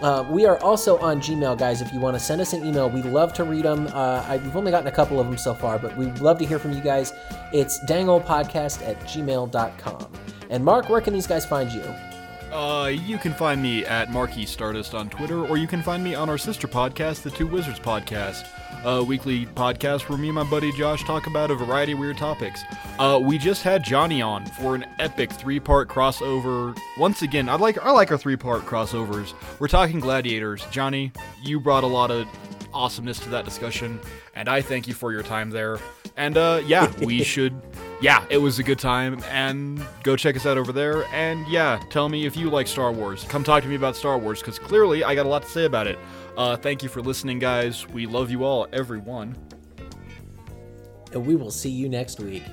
Uh, we are also on Gmail, guys. If you want to send us an email, we love to read them. Uh, I've only gotten a couple of them so far, but we'd love to hear from you guys. It's danglepodcast at gmail.com. And Mark, where can these guys find you? Uh, you can find me at Marquis Stardust on Twitter, or you can find me on our sister podcast, the Two Wizards Podcast, a weekly podcast where me and my buddy Josh talk about a variety of weird topics. Uh, we just had Jonny on for an epic three-part crossover. Once again, I like I like our three-part crossovers. We're talking gladiators. Jonny, you brought a lot of awesomeness to that discussion, and I thank you for your time there. And uh, yeah, we should. Yeah, it was a good time, and go check us out over there. And yeah, tell me if you like Star Wars. Come talk to me about Star Wars, because clearly I got a lot to say about it. Uh, thank you for listening, guys. We love you all, everyone. And we will see you next week.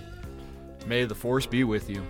May the Force be with you.